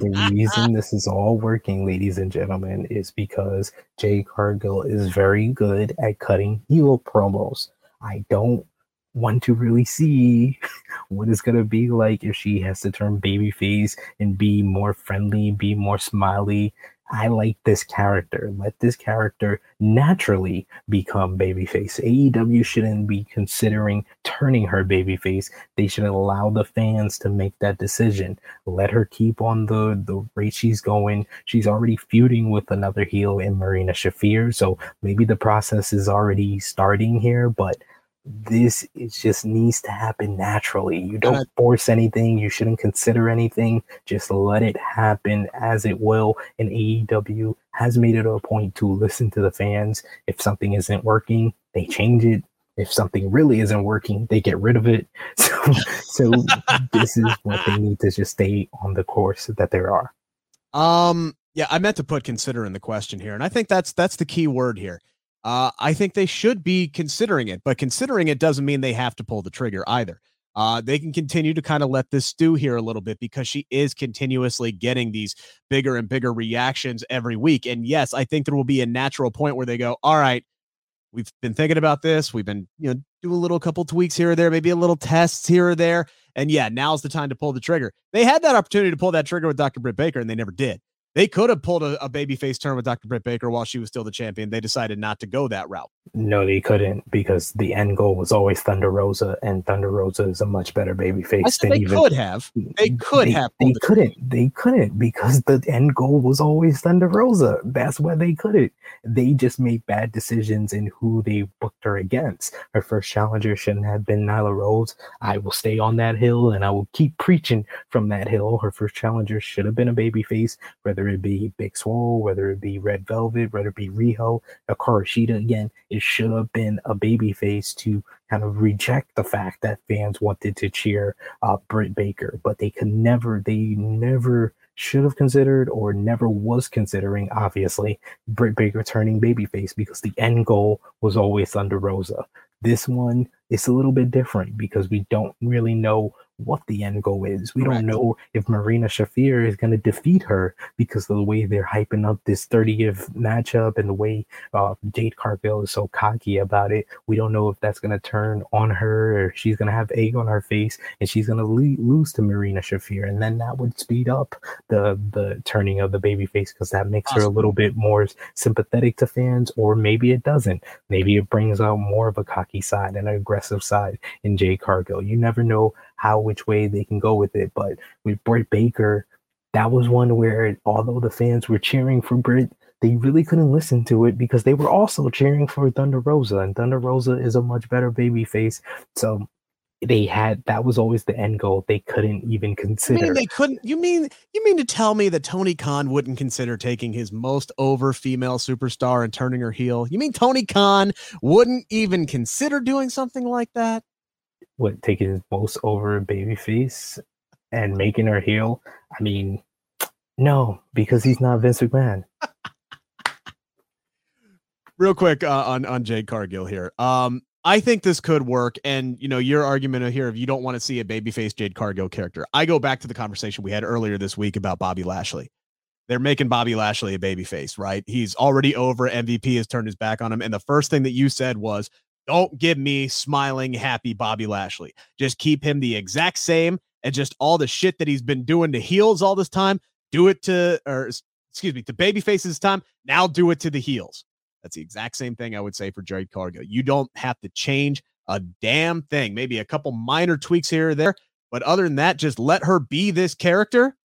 [SPEAKER 4] the reason this is all working, ladies and gentlemen, is because Jade Cargill is very good at cutting heel promos. I don't want to really see what it's gonna be like if she has to turn babyface and be more friendly, be more smiley, I like this character. Let this character naturally become babyface. AEW shouldn't be considering turning her babyface. They should allow the fans to make that decision. Let her keep on the, the rate she's going. She's already feuding with another heel in Marina Shafir. So maybe the process is already starting here, but this it just needs to happen naturally. You don't force anything. You shouldn't consider anything. Just let it happen as it will. And AEW has made it a point to listen to the fans. If something isn't working, they change it. If something really isn't working, they get rid of it. So, so this is what they need to just stay on the course that there are.
[SPEAKER 3] Um, yeah, I meant to put consider in the question here, and I think that's that's the key word here uh, I think they should be considering it. But considering it doesn't mean they have to pull the trigger either. Uh, they can continue to kind of let this stew here a little bit because she is continuously getting these bigger and bigger reactions every week. And yes, I think there will be a natural point where they go, all right, we've been thinking about this. We've been, you know, do a little couple tweaks here or there, maybe a little tests here or there. And yeah, now's the time to pull the trigger. They had that opportunity to pull that trigger with Dr. Britt Baker and they never did. They could have pulled a, a babyface turn with Dr. Britt Baker while she was still the champion. They decided not to go that route.
[SPEAKER 4] No, they couldn't because the end goal was always Thunder Rosa, and Thunder Rosa is a much better babyface
[SPEAKER 3] than they even. Could have. They could
[SPEAKER 4] they,
[SPEAKER 3] have.
[SPEAKER 4] They couldn't. They couldn't because the end goal was always Thunder Rosa. That's why they couldn't. They just made bad decisions in who they booked her against. Her first challenger shouldn't have been Nyla Rose. I will stay on that hill and I will keep preaching from that hill. Her first challenger should have been a babyface, whether whether it be Big Swole, whether it be Red Velvet, whether it be Riho, Hikaru Shida again, it should have been a baby face to kind of reject the fact that fans wanted to cheer uh, Britt Baker, but they could never, they never should have considered or never was considering, obviously, Britt Baker turning babyface because the end goal was always Thunder Rosa. This one is a little bit different because we don't really know what the end goal is. We Correct. don't know if Marina Shafir is going to defeat her because of the way they're hyping up this 30th matchup and the way uh, Jade Cargill is so cocky about it. We don't know if that's going to turn on her or she's going to have egg on her face and she's going to le- lose to Marina Shafir. And then that would speed up the, the turning of the baby face because that makes awesome. her a little bit more sympathetic to fans, or maybe it doesn't. Maybe it brings out more of a cocky side and an aggressive side in Jade Cargill. You never know how which way they can go with it. But with Britt Baker, that was one where although the fans were cheering for Britt, they really couldn't listen to it because they were also cheering for Thunder Rosa, and Thunder Rosa is a much better baby face. So they had that was always the end goal. They couldn't even consider.
[SPEAKER 3] You mean they couldn't. You mean you mean to tell me that Tony Khan wouldn't consider taking his most over female superstar and turning her heel? You mean Tony Khan wouldn't even consider doing something like that?
[SPEAKER 4] What taking most over baby face and making her heel. I mean, no, because he's not Vince McMahon.
[SPEAKER 3] Real quick uh, on on Jade Cargill here. Um, I think this could work, and you know your argument here if you don't want to see a babyface Jade Cargill character. I go back to the conversation we had earlier this week about Bobby Lashley. They're making Bobby Lashley a babyface, right? He's already over. MVP has turned his back on him, and the first thing that you said was don't give me smiling, happy Bobby Lashley. Just keep him the exact same and just all the shit that he's been doing to heels all this time, do it to, or excuse me, to baby faces time. Now do it to the heels. That's the exact same thing I would say for Jade Cargill. You don't have to change a damn thing. Maybe a couple minor tweaks here or there, but other than that, just let her be this character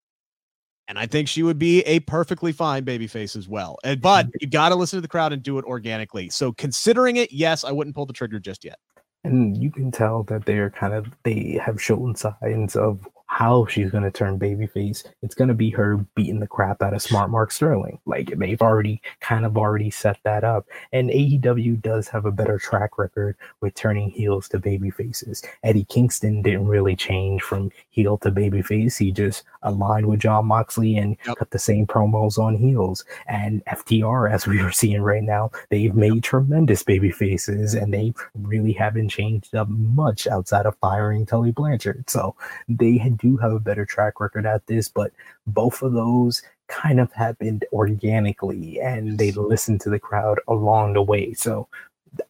[SPEAKER 3] and I think she would be a perfectly fine babyface as well. And but mm-hmm. you got to listen to the crowd and do it organically. So considering it, yes, I wouldn't pull the trigger just yet.
[SPEAKER 4] And you can tell that they're kind of they have shown signs of how she's going to turn babyface. It's going to be her beating the crap out of Smart Mark Sterling. Like they've already kind of already set that up. And AEW does have a better track record with turning heels to babyfaces. Eddie Kingston didn't really change from heel to babyface. He just aligned with Jon Moxley and yep. cut the same promos on heels. And FTR, as we are seeing right now, they've made yep. tremendous baby faces and they really haven't changed up much outside of firing Tully Blanchard. So they had do have a better track record at this, but both of those kind of happened organically and they listened to the crowd along the way. So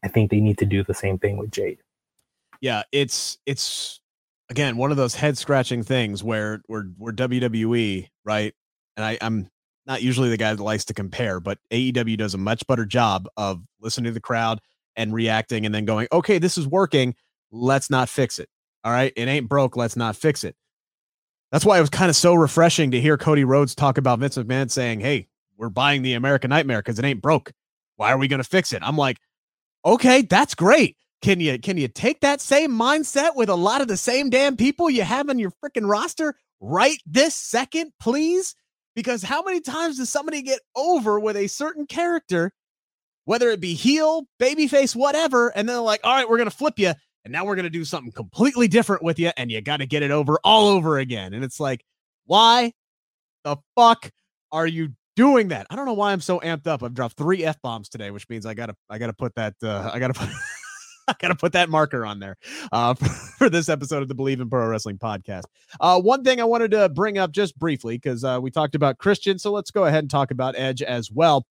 [SPEAKER 4] I think they need to do the same thing with Jade.
[SPEAKER 3] Yeah, it's it's again one of those head scratching things where we're we're WWE, right? And I, I'm not usually the guy that likes to compare, but AEW does a much better job of listening to the crowd and reacting and then going, okay, this is working. Let's not fix it. All right. It ain't broke. Let's not fix it. That's why it was kind of so refreshing to hear Cody Rhodes talk about Vince McMahon saying, Hey, we're buying the American Nightmare because it ain't broke. Why are we going to fix it? I'm like, okay, that's great. Can you can you take that same mindset with a lot of the same damn people you have on your freaking roster right this second, please? Because how many times does somebody get over with a certain character, whether it be heel, babyface, whatever, and then they're like, all right, we're gonna flip you and now we're going to do something completely different with you and you got to get it over all over again and it's like why the fuck are you doing that i don't know why i'm so amped up i've dropped three f-bombs today which means i gotta i gotta put that uh, i gotta put I gotta put that marker on there uh, for, for, this episode of the Bleav in Pro Wrestling podcast. Uh, one thing I wanted to bring up just briefly because uh, we talked about Christian, so let's go ahead and talk about Edge as well.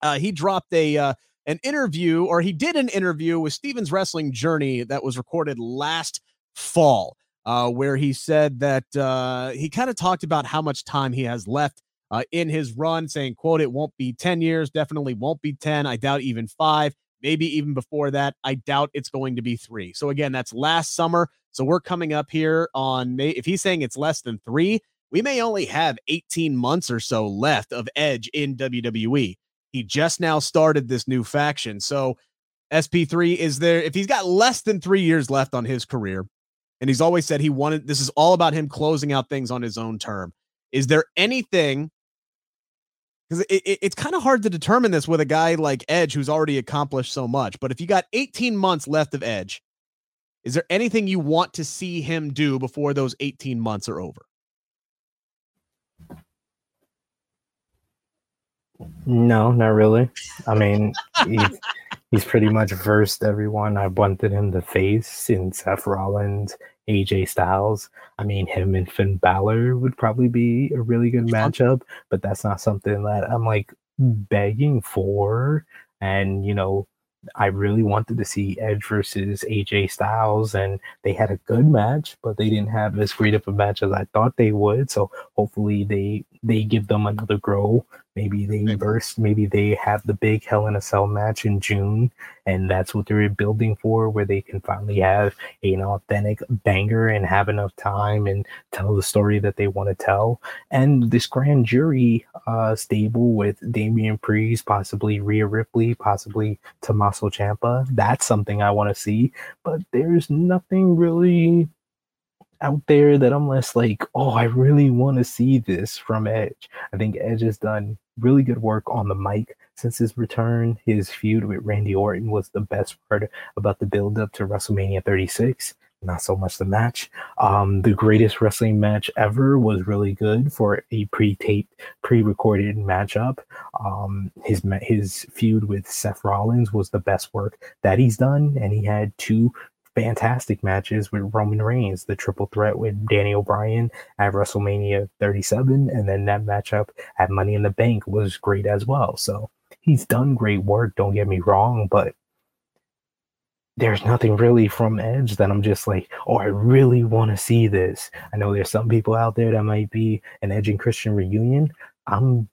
[SPEAKER 3] Uh, he dropped a uh, an interview, or he did an interview with Steven's Wrestling Journey that was recorded last fall, uh, where he said that uh, he kind of talked about how much time he has left uh, in his run, saying, "quote It won't be ten years, definitely won't be ten. I doubt even five, maybe even before that. I doubt it's going to be three. So again, that's last summer. So we're coming up here on May. If he's saying it's less than three, we may only have 18 months or so left of Edge in WWE. He just now started this new faction. So SP3 is there. If he's got less than three years left on his career, and he's always said he wanted this is all about him closing out things on his own term. Is there anything? Because it, it, it's kind of hard to determine this with a guy like Edge who's already accomplished so much. But if you got 18 months left of Edge, is there anything you want to see him do before those 18 months are over?
[SPEAKER 4] No, not really. I mean, he's, he's pretty much versed everyone. I wanted him to face in Seth Rollins, AJ Styles. I mean, him and Finn Balor would probably be a really good matchup, but that's not something that I'm like begging for. And, you know, I really wanted to see Edge versus AJ Styles, and they had a good match, but they didn't have as great of a match as I thought they would. So hopefully they they give them another grow. Maybe they maybe. burst. Maybe they have the big Hell in a Cell match in June, and that's what they're building for, where they can finally have an authentic banger and have enough time and tell the story that they want to tell. And this grand jury uh, stable with Damian Priest, possibly Rhea Ripley, possibly Tommaso Ciampa. That's something I want to see, but there's nothing really out there that I'm less like, oh, I really want to see this from Edge. I think Edge has done really good work on the mic since his return. His feud with Randy Orton was the best part about the build up to WrestleMania 36. Not so much the match. Um, the greatest wrestling match ever was really good for a pre-taped, pre-recorded matchup. Um, his his feud with Seth Rollins was the best work that he's done, and he had two fantastic matches with Roman Reigns, the triple threat with Daniel Bryan at WrestleMania 37, and then that matchup at Money in the Bank was great as well. So he's done great work, don't get me wrong, but there's nothing really from Edge that I'm just like, oh, I really want to see this. I know there's some people out there that might be an Edge and Christian reunion. I'm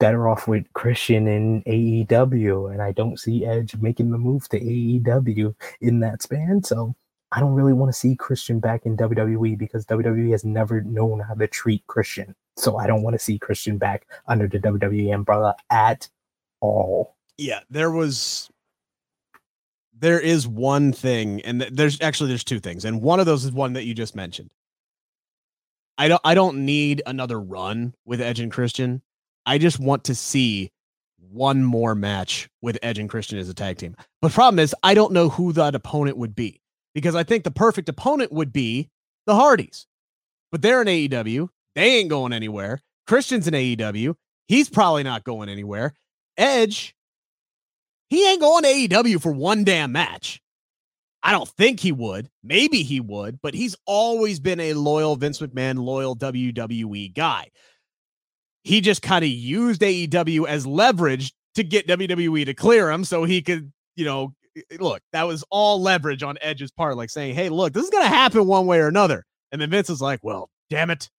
[SPEAKER 4] better off with Christian in AEW, and I don't see Edge making the move to AEW in that span. So I don't really want to see Christian back in WWE because WWE has never known how to treat Christian. So I don't want to see Christian back under the WWE umbrella at all.
[SPEAKER 3] Yeah, there was there is one thing and there's actually there's two things and one of those is one that you just mentioned. I don't I don't need another run with Edge and Christian. I just want to see one more match with Edge and Christian as a tag team. But problem is, I don't know who that opponent would be because I think the perfect opponent would be the Hardys. But they're in AEW. They ain't going anywhere. Christian's in AEW. He's probably not going anywhere. Edge, he ain't going to AEW for one damn match. I don't think he would. Maybe he would, but he's always been a loyal Vince McMahon, loyal WWE guy he just kind of used AEW as leverage to get WWE to clear him so he could, you know, eh, eh, look, that was all leverage on Edge's part, like saying, hey, look, this is going to happen one way or another. And then Vince was like, well, damn it.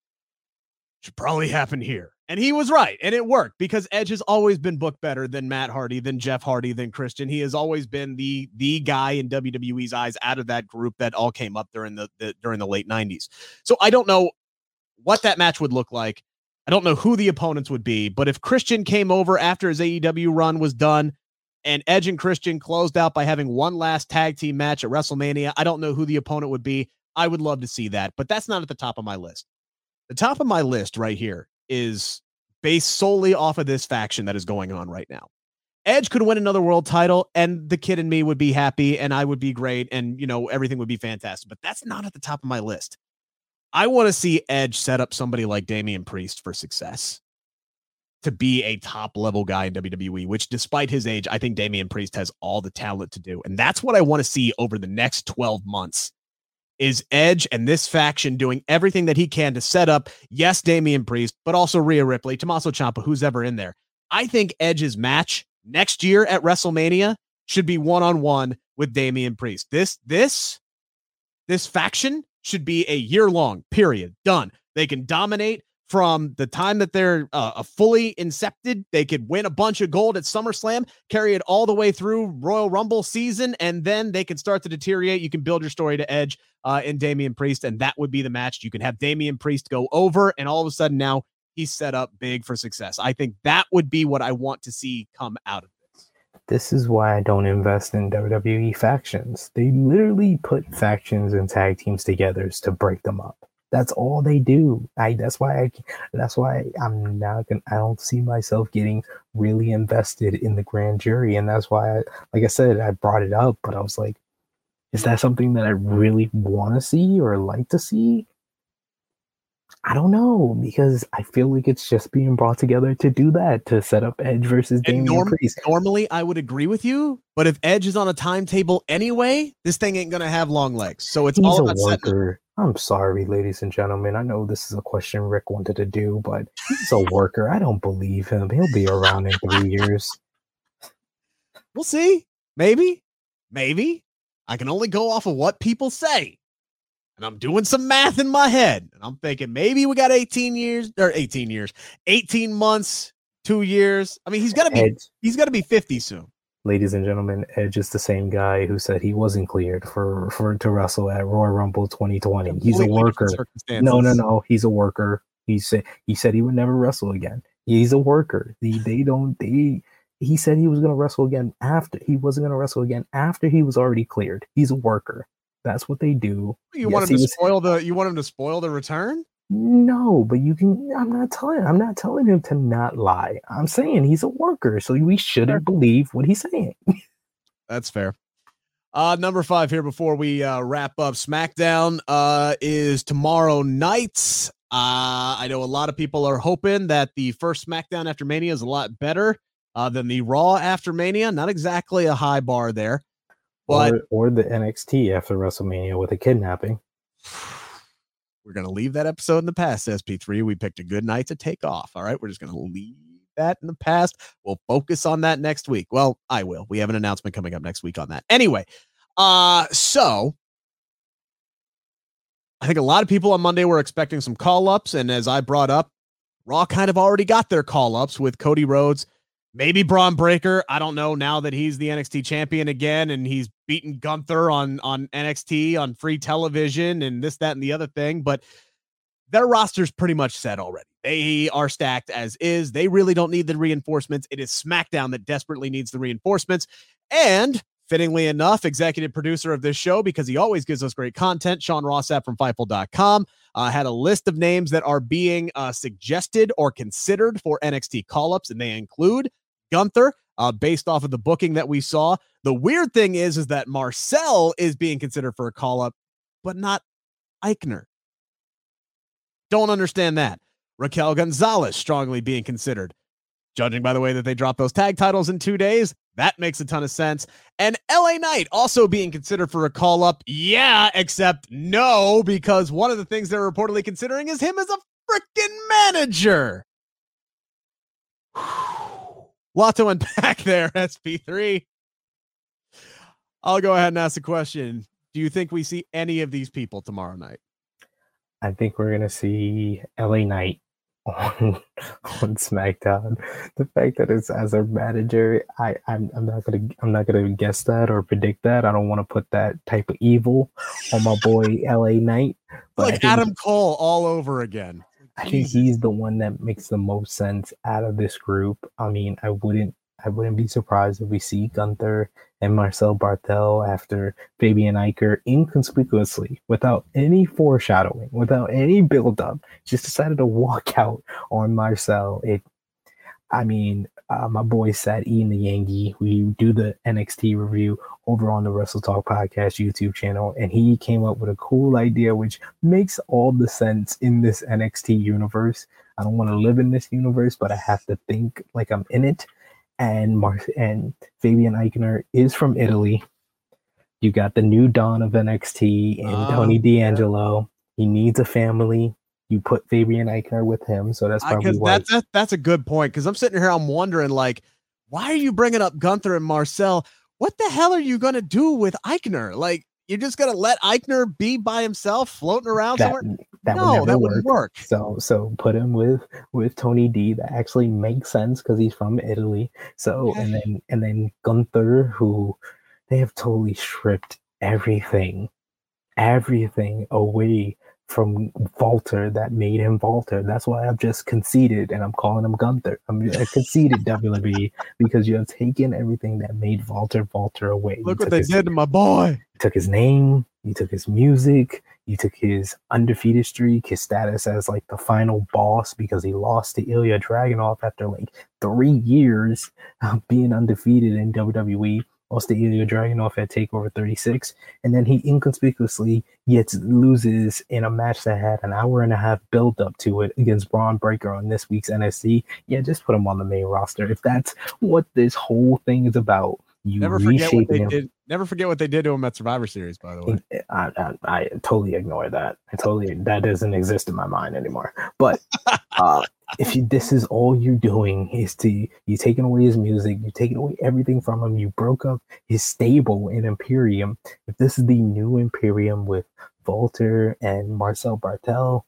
[SPEAKER 3] Should probably happen here. And he was right. And it worked because Edge has always been booked better than Matt Hardy, than Jeff Hardy, than Christian. He has always been the the guy in WWE's eyes out of that group that all came up during the, the during the late 90s. So I don't know what that match would look like. I don't know who the opponents would be, but if Christian came over after his AEW run was done and Edge and Christian closed out by having one last tag team match at WrestleMania, I don't know who the opponent would be. I would love to see that, but that's not at the top of my list. The top of my list right here is based solely off of this faction that is going on right now. Edge could win another world title and the kid and me would be happy and I would be great and you know everything would be fantastic, but that's not at the top of my list. I want to see Edge set up somebody like Damian Priest for success to be a top level guy in WWE, which despite his age, I think Damian Priest has all the talent to do. And that's what I want to see over the next 12 months is Edge and this faction doing everything that he can to set up, yes, Damian Priest, but also Rhea Ripley, Tommaso Ciampa, who's ever in there. I think Edge's match next year at WrestleMania should be one on one with Damian Priest. This, this, this faction should be a year long period. Done. They can dominate from the time that they're uh, fully incepted. They could win a bunch of gold at SummerSlam, carry it all the way through Royal Rumble season, and then they can start to deteriorate. You can build your story to Edge uh, in Damian Priest, and that would be the match. You can have Damian Priest go over, and all of a sudden now he's set up big for success. I think that would be what I want to see come out of
[SPEAKER 4] this is why I don't invest in WWE factions. They literally put factions and tag teams together to break them up. That's all they do. I that's why I that's why I'm not gonna I don't see myself getting really invested in the grand jury. And that's why I, like I said, I brought it up, but I was like, is that something that I really want to see or like to see? I don't know because I feel like it's just being brought together to do that to set up Edge versus Damian norm- Priest.
[SPEAKER 3] Normally, I would agree with you, but if Edge is on a timetable anyway, this thing ain't gonna have long legs. So it's
[SPEAKER 4] he's
[SPEAKER 3] all
[SPEAKER 4] a worker. I'm sorry, ladies and gentlemen. I know this is a question Rick wanted to do, but he's a worker. I don't believe him. He'll be around in three years.
[SPEAKER 3] We'll see. Maybe. Maybe. I can only go off of what people say. And I'm doing some math in my head. And I'm thinking maybe we got 18 years or 18 years, 18 months, two years. I mean, he's gonna be
[SPEAKER 4] Edge,
[SPEAKER 3] he's gonna be 50 soon.
[SPEAKER 4] ladies and gentlemen, Edge is the same guy who said he wasn't cleared for for to wrestle at Royal Rumble 2020. He's a worker. No, no, no. He's a worker. He said he said he would never wrestle again. He's a worker. They, they don't they he said he was gonna wrestle again after he wasn't gonna wrestle again after he was already cleared. He's a worker. That's what they do.
[SPEAKER 3] You
[SPEAKER 4] Yes,
[SPEAKER 3] want him to
[SPEAKER 4] was-
[SPEAKER 3] spoil the you want him to spoil the return?
[SPEAKER 4] No, but you can I'm not telling I'm not telling him to not lie. I'm saying he's a worker, so we shouldn't believe what he's saying.
[SPEAKER 3] That's fair. Uh, number five here before we uh, wrap up. SmackDown uh, is tomorrow night. Uh, I know a lot of people are hoping that the first SmackDown after Mania is a lot better uh, than the Raw after Mania. Not exactly a high bar there, but
[SPEAKER 4] or, or the NXT after WrestleMania with a kidnapping.
[SPEAKER 3] we're to leave that episode in the past, SP3. We picked a good night to take off. All right. We're just to leave that in the past. We'll focus on that next week. Well, I will. We have an announcement coming up next week on that. Anyway, uh, so I think a lot of people on Monday were expecting some call ups. And as I brought up, Raw kind of already got their call ups with Cody Rhodes, maybe Bron Breakker. I don't know now that he's the NXT champion again and he's beaten Gunther on on NXT on free television and this, that, and the other thing. But their roster's pretty much set already. They are stacked as is. They really don't need the reinforcements. It is SmackDown that desperately needs the reinforcements. And fittingly enough, executive producer of this show, because he always gives us great content, Sean Ross Sapp from Fightful.com, uh, had a list of names that are being uh, suggested or considered for NXT call ups, and they include Gunther, uh, based off of the booking that we saw. The weird thing is, is that Marcel is being considered for a call up, but not Aichner. Don't understand that. Raquel Gonzalez strongly being considered. Judging by the way that they dropped those tag titles in two days, that makes a ton of sense. And LA Knight also being considered for a call up. Yeah, except no, because one of the things they're reportedly considering is him as a freaking manager. Lot to unpack there, SP3. I'll go ahead and ask the question. Do you think we see any of these people tomorrow night?
[SPEAKER 4] I think we're gonna see LA Knight on on SmackDown. The fact that it's as a manager, I I'm, I'm not gonna I'm not gonna guess that or predict that. I don't want to put that type of evil on my boy LA Knight. But
[SPEAKER 3] like Adam Cole all over again.
[SPEAKER 4] I think he's the one that makes the most sense out of this group. I mean, I wouldn't I wouldn't be surprised if we see Gunther and Marcel Barthel after Fabian Aichner inconspicuously, without any foreshadowing, without any build up, just decided to walk out on Marcel. It I mean, uh, my boy sat eating the Yankee. We do the NXT review over on the Wrestle Talk Podcast YouTube channel, and he came up with a cool idea which makes all the sense in this NXT universe. I don't want to live in this universe, but I have to think like I'm in it. And Mar- and Fabian Aichner is from Italy. You got the new dawn of NXT and
[SPEAKER 3] Oh,
[SPEAKER 4] Tony D'Angelo. He needs a family. You put Fabian Aichner with him, so that's probably why.
[SPEAKER 3] that, that, that's a good point. Because I'm sitting here, I'm wondering, like, why are you bringing up Gunther and Marcel? What the hell are you going to do with Aichner? Like, you're just going to let Aichner be by himself floating around
[SPEAKER 4] that,
[SPEAKER 3] somewhere?
[SPEAKER 4] that
[SPEAKER 3] no,
[SPEAKER 4] would
[SPEAKER 3] that
[SPEAKER 4] work.
[SPEAKER 3] wouldn't work.
[SPEAKER 4] So so put him with with Tony D. That actually makes sense because he's from Italy. So and then and then Gunther, who they have totally stripped everything, everything away from Walter that made him Walter. That's why I've just conceded and I'm calling him Gunther. I'm I conceded WWE because you have taken everything that made Walter Walter away. You
[SPEAKER 3] Look what they
[SPEAKER 4] his-
[SPEAKER 3] did to my boy.
[SPEAKER 4] you took his name, you took his music, you took his undefeated streak, his status as like the final boss because he lost to Ilya Dragunov after like three years of being undefeated in WWE. Lost to Ilya Dragunov at Takeover 36, and then he inconspicuously gets loses in a match that had an hour and a half build up to it against Bron Breakker on this week's NXT. Yeah, just put him on the main roster if that's what this whole thing is about. You
[SPEAKER 3] Never forget what
[SPEAKER 4] reshaping
[SPEAKER 3] they
[SPEAKER 4] him.
[SPEAKER 3] did. Never forget what they did to him at Survivor Series, by the way.
[SPEAKER 4] I, I, I totally ignore that. I totally that doesn't exist in my mind anymore. But uh, if you, this is all you're doing is to you taking away his music, you taking away everything from him. You broke up his stable in Imperium. If this is the new Imperium with Walter and Marcel Barthel,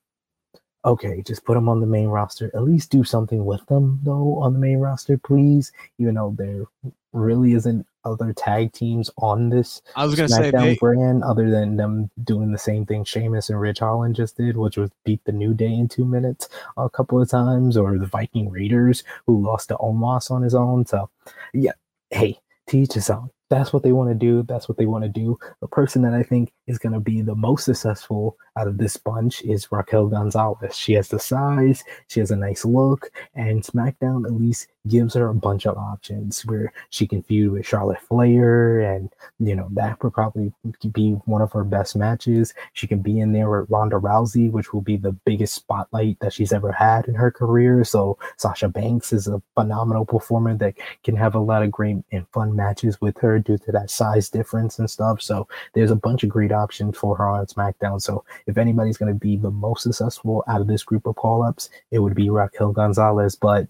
[SPEAKER 4] okay, just put them on the main roster. At least do something with them though on the main roster, please. Even though there really isn't other tag teams on this
[SPEAKER 3] I was gonna say they,
[SPEAKER 4] brand other than them doing the same thing Sheamus and Ridge Holland just did, which was beat the New Day in two minutes a couple of times, or the Viking Raiders who lost to Omos on his own. So yeah, hey, teach us own that's what they want to do. That's what they want to do. The person that I think is going to be the most successful out of this bunch is Raquel Gonzalez. She has the size, she has a nice look, and SmackDown at least gives her a bunch of options where she can feud with Charlotte Flair, and you know that would probably be one of her best matches. She can be in there with Ronda Rousey, which will be the biggest spotlight that she's ever had in her career. So Sasha Banks is a phenomenal performer that can have a lot of great and fun matches with her due to that size difference and stuff. So there's a bunch of great options for her on SmackDown. So if anybody's going to be the most successful out of this group of call ups, it would be Raquel Gonzalez. But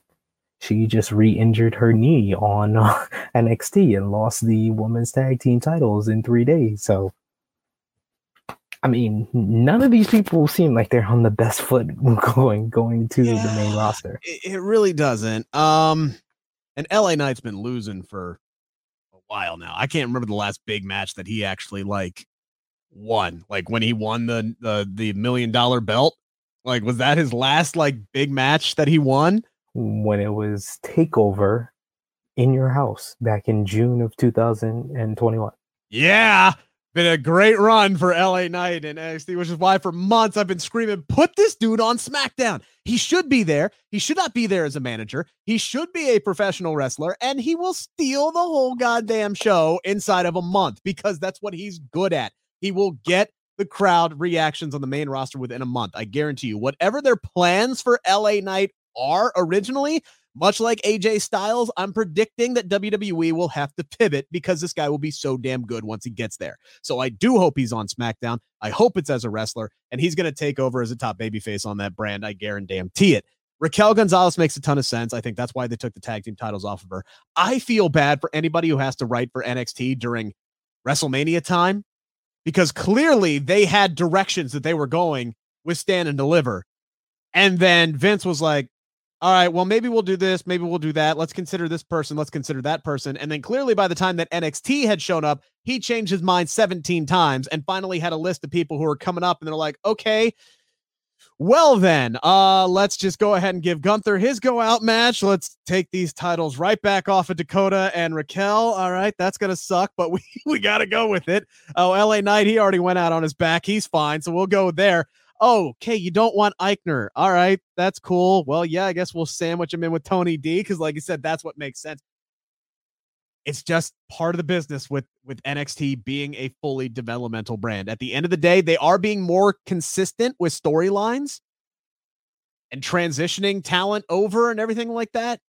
[SPEAKER 4] she just re-injured her knee on NXT and lost the women's tag team titles in three days. So, I mean, none of these people seem like they're on the best foot going going to yeah, the main roster.
[SPEAKER 3] It, it really doesn't. Um, and LA Knight's been losing for a while now. I can't remember the last big match that he actually like won. Like when he won the the the million dollar belt. Like was that his last like big match that he won?
[SPEAKER 4] when it was Takeover in your house back in June of 2021.
[SPEAKER 3] Yeah. Been a great run for LA Knight and NXT, which is why for months I've been screaming, put this dude on SmackDown. He should be there. He should not be there as a manager. He should be a professional wrestler, and he will steal the whole goddamn show inside of a month because that's what he's good at. He will get the crowd reactions on the main roster within a month. I guarantee you, whatever their plans for LA Knight are originally, much like AJ Styles, I'm predicting that WWE will have to pivot because this guy will be so damn good once he gets there. So I do hope he's on SmackDown. I hope it's as a wrestler, and he's going to take over as a top babyface on that brand. I guarantee it. Raquel Gonzalez makes a ton of sense. I think that's why they took the tag team titles off of her. I feel bad for anybody who has to write for NXT during WrestleMania time because clearly they had directions that they were going with stand and deliver. And then Vince was like, all right, well, maybe we'll do this, maybe we'll do that. Let's consider this person, let's consider that person. And then clearly, by the time that NXT had shown up, he changed his mind 17 times and finally had a list of people who are coming up. And they're like, okay, well, then, uh, let's just go ahead and give Gunther his go out match. Let's take these titles right back off of Dakota and Raquel. All right, that's gonna suck, but we we gotta go with it. Oh, LA Knight, he already went out on his back. He's fine, so we'll go there oh, okay, you don't want Aichner. All right, that's cool. Well, yeah, I guess we'll sandwich him in with Tony D because, like you said, that's what makes sense. It's just part of the business with with NXT being a fully developmental brand. At the end of the day, they are being more consistent with storylines and transitioning talent over and everything like that.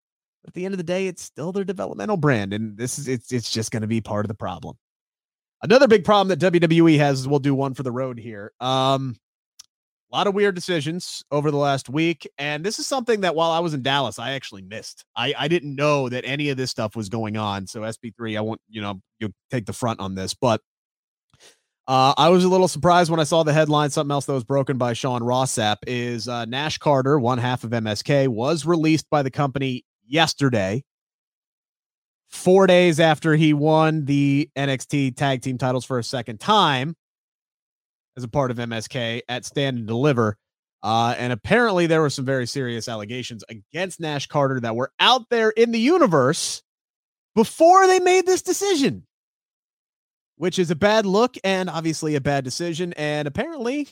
[SPEAKER 3] But at the end of the day, it's still their developmental brand, and this is it's it's just going to be part of the problem. Another big problem that WWE has is we'll do one for the road here. Um, a lot of weird decisions over the last week. And this is something that while I was in Dallas, I actually missed. I, I didn't know that any of this stuff was going on. So SP3, I won't, you know, you take the front on this, but uh, I was a little surprised when I saw the headline. Something else that was broken by Sean Ross Sapp is uh, Nash Carter, one half of MSK, was released by the company yesterday, four days after he won the NXT tag team titles for a second time as a part of MSK at Stand and Deliver. Uh, and apparently, there were some very serious allegations against Nash Carter that were out there in the universe before they made this decision, which is a bad look and obviously a bad decision. And apparently,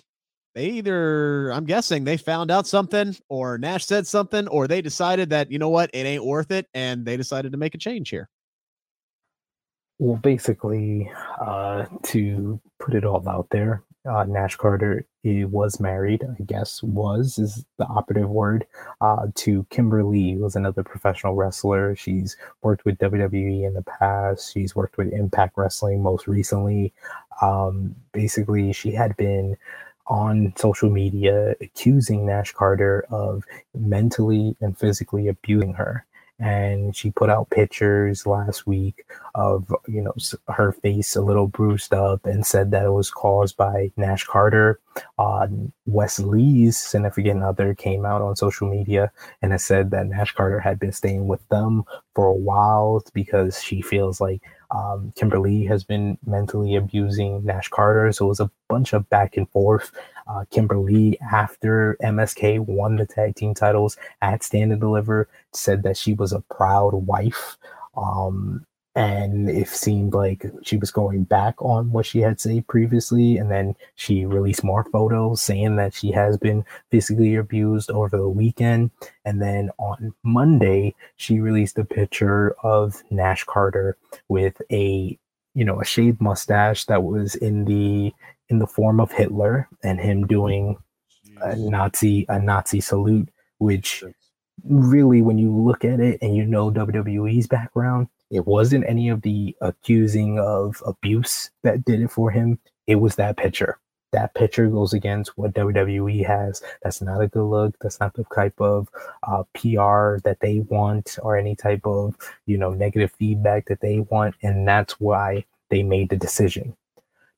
[SPEAKER 3] they either, I'm guessing, they found out something or Nash said something or they decided that, you know what, it ain't worth it. And they decided to make a change here.
[SPEAKER 4] Well, basically, uh, to put it all out there, uh, Nash Carter was married, I guess was is the operative word, uh, to Kimber Lee, who was another professional wrestler. She's worked with WWE in the past. She's worked with Impact Wrestling most recently. Um, basically, she had been on social media accusing Nash Carter of mentally and physically abusing her and she put out pictures last week of you know her face a little bruised up and said that it was caused by Nash Carter. Uh, Wes Lee's significant other came out on social media and has said that Nash Carter had been staying with them for a while because she feels like um, Kimber Lee has been mentally abusing Nash Carter. So it was a bunch of back and forth. Uh, Kimber Lee, after MSK won the tag team titles at Stand and Deliver, said that she was a proud wife. Um, and it seemed like she was going back on what she had said previously and then she released more photos saying that she has been physically abused over the weekend and then on monday she released a picture of nash carter with a you know a shaved mustache that was in the in the form of hitler and him doing a nazi a nazi salute which really when you look at it and you know wwe's background it wasn't any of the accusing of abuse that did it for him. It was that picture. That picture goes against what WWE has. That's not a good look. That's not the type of uh, PR that they want or any type of, you know, negative feedback that they want. And that's why they made the decision.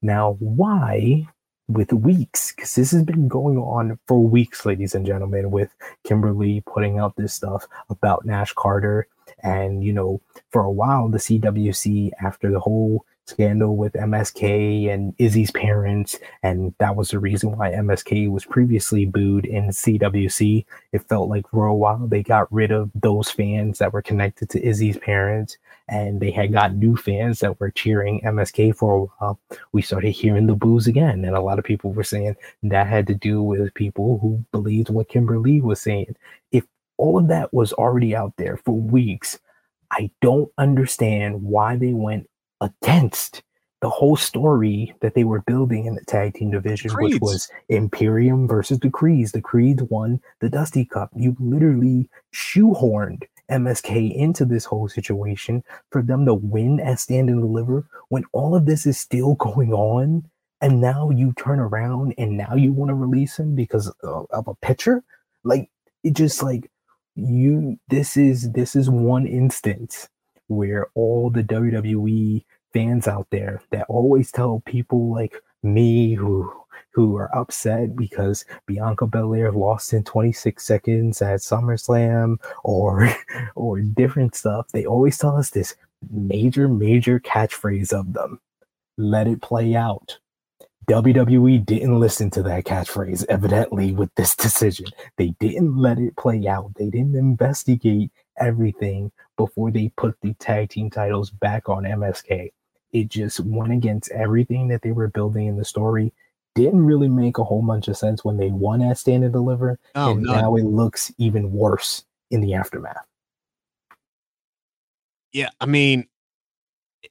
[SPEAKER 4] Now, why with weeks because this has been going on for weeks, ladies and gentlemen, with Kimber Lee putting out this stuff about Nash Carter. And, you know, for a while, the CWC, after the whole scandal with MSK and Izzy's parents, and that was the reason why MSK was previously booed in CWC. It felt like for a while they got rid of those fans that were connected to Izzy's parents, and they had got new fans that were cheering MSK for a while. We started hearing the boos again, and a lot of people were saying that had to do with people who believed what Kimber Lee was saying. If all of that was already out there for weeks, I don't understand why they went against the whole story that they were building in the tag team division, which was Imperium versus the Creeds. The Creeds won the Dusty Cup. You literally shoehorned MSK into this whole situation for them to win at Stand and Deliver when all of this is still going on. And now you turn around and now you want to release him because of, of a picture. Like it just like you. This is this is one instance where all the WWE fans out there that always tell people like me who who are upset because Bianca Belair lost in 26 seconds at SummerSlam or or different stuff. They always tell us this major major catchphrase of them. Let it play out. WWE didn't listen to that catchphrase evidently with this decision. They didn't let it play out. They didn't investigate everything before they put the tag team titles back on MSK. It just went against everything that they were building in the story. Didn't really make a whole bunch of sense when they won at Stand and Deliver, oh, and no. now it looks even worse in the aftermath.
[SPEAKER 3] Yeah, I mean,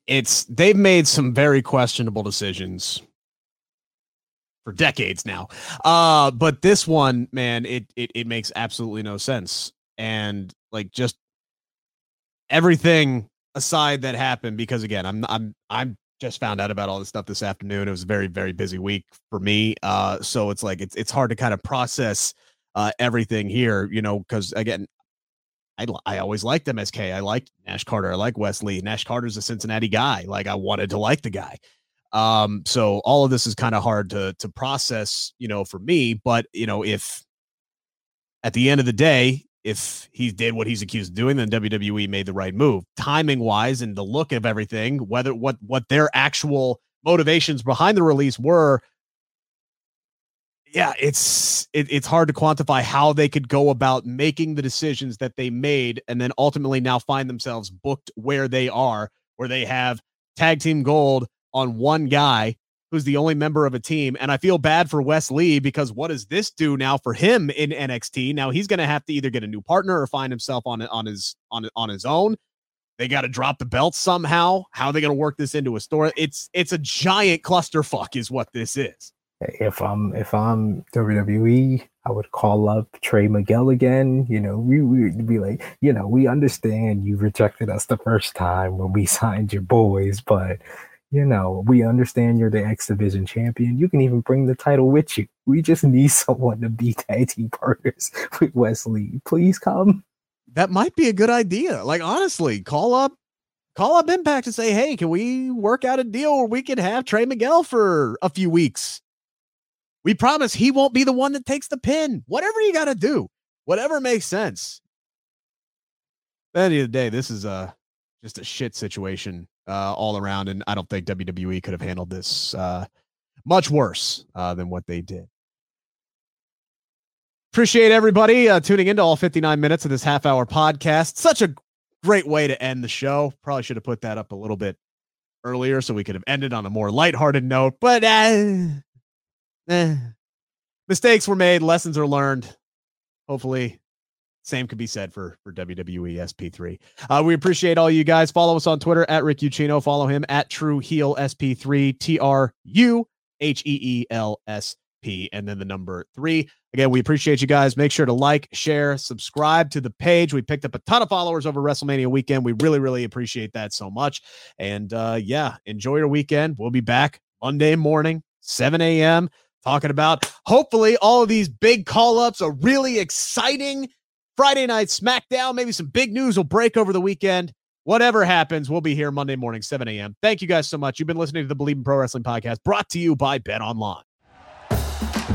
[SPEAKER 3] it's they've made some very questionable decisions for decades now. Uh, but this one, man, it, it it makes absolutely no sense. And like just everything aside that happened because again, I'm I'm I'm just found out about all this stuff this afternoon. It was a very very busy week for me. Uh, so it's like it's it's hard to kind of process uh everything here, you know, because again, I I always liked MSK. I liked Nash Carter. I like Wes Lee. Nash Carter's a Cincinnati guy. Like I wanted to like the guy. Um, so all of this is kind of hard to to process, you know, for me. But you know, if at the end of the day, if he did what he's accused of doing, then WWE made the right move. Timing wise and the look of everything, whether what what their actual motivations behind the release were, yeah, it's it, it's hard to quantify how they could go about making the decisions that they made and then ultimately now find themselves booked where they are, where they have tag team gold on one guy who's the only member of a team. And I feel bad for Wes Lee because what does this do now for him in NXT? Now he's going to have to either get a new partner or find himself on on his on on his own. They got to drop the belt somehow. How are they going to work this into a story? It's it's a giant clusterfuck, is what this is.
[SPEAKER 4] if I'm if I'm WWE, I would call up Trey Miguel again. You know, we would be like, you know, we understand you rejected us the first time when we signed your boys, but you know, we understand you're the X Division champion. You can even bring the title with you. We just need someone to be tag team partners with Wes Lee. Please come.
[SPEAKER 3] That might be a good idea. Like honestly, call up call up Impact and say, hey, can we work out a deal where we can have Trey Miguel for a few weeks? We promise he won't be the one that takes the pin. Whatever you got to do, whatever makes sense. At the end of the day, this is a just a shit situation uh, all around, and I don't think WWE could have handled this uh, much worse uh, than what they did. Appreciate everybody uh, tuning into all 59 minutes of this half hour podcast. Such a great way to end the show. Probably should have put that up a little bit earlier so we could have ended on a more lighthearted note, but uh, eh. mistakes were made, lessons are learned. Hopefully, same could be said for for WWE SP3. Uh, we appreciate all you guys. Follow us on Twitter at Rick Ucchino. Follow him at True Heel SP3 T R U H E E L S P and then the number three. Again, we appreciate you guys. Make sure to like, share, subscribe to the page. We picked up a ton of followers over WrestleMania weekend. We really, really appreciate that so much. And uh, yeah, enjoy your weekend. We'll be back Monday morning, 7 a.m talking about hopefully all of these big call ups, a really exciting Friday night SmackDown. Maybe some big news will break over the weekend. Whatever happens, we'll be here Monday morning, 7 a.m. Thank you guys so much. You've been listening to the Bleav in Pro Wrestling podcast brought to you by BetOnline.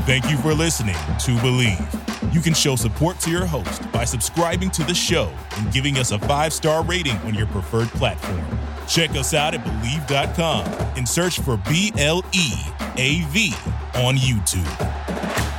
[SPEAKER 1] Thank you for listening to Bleav. You can show support to your host by subscribing to the show and giving us a five star rating on your preferred platform. Check us out at Bleav.com and search for B L E A V on YouTube.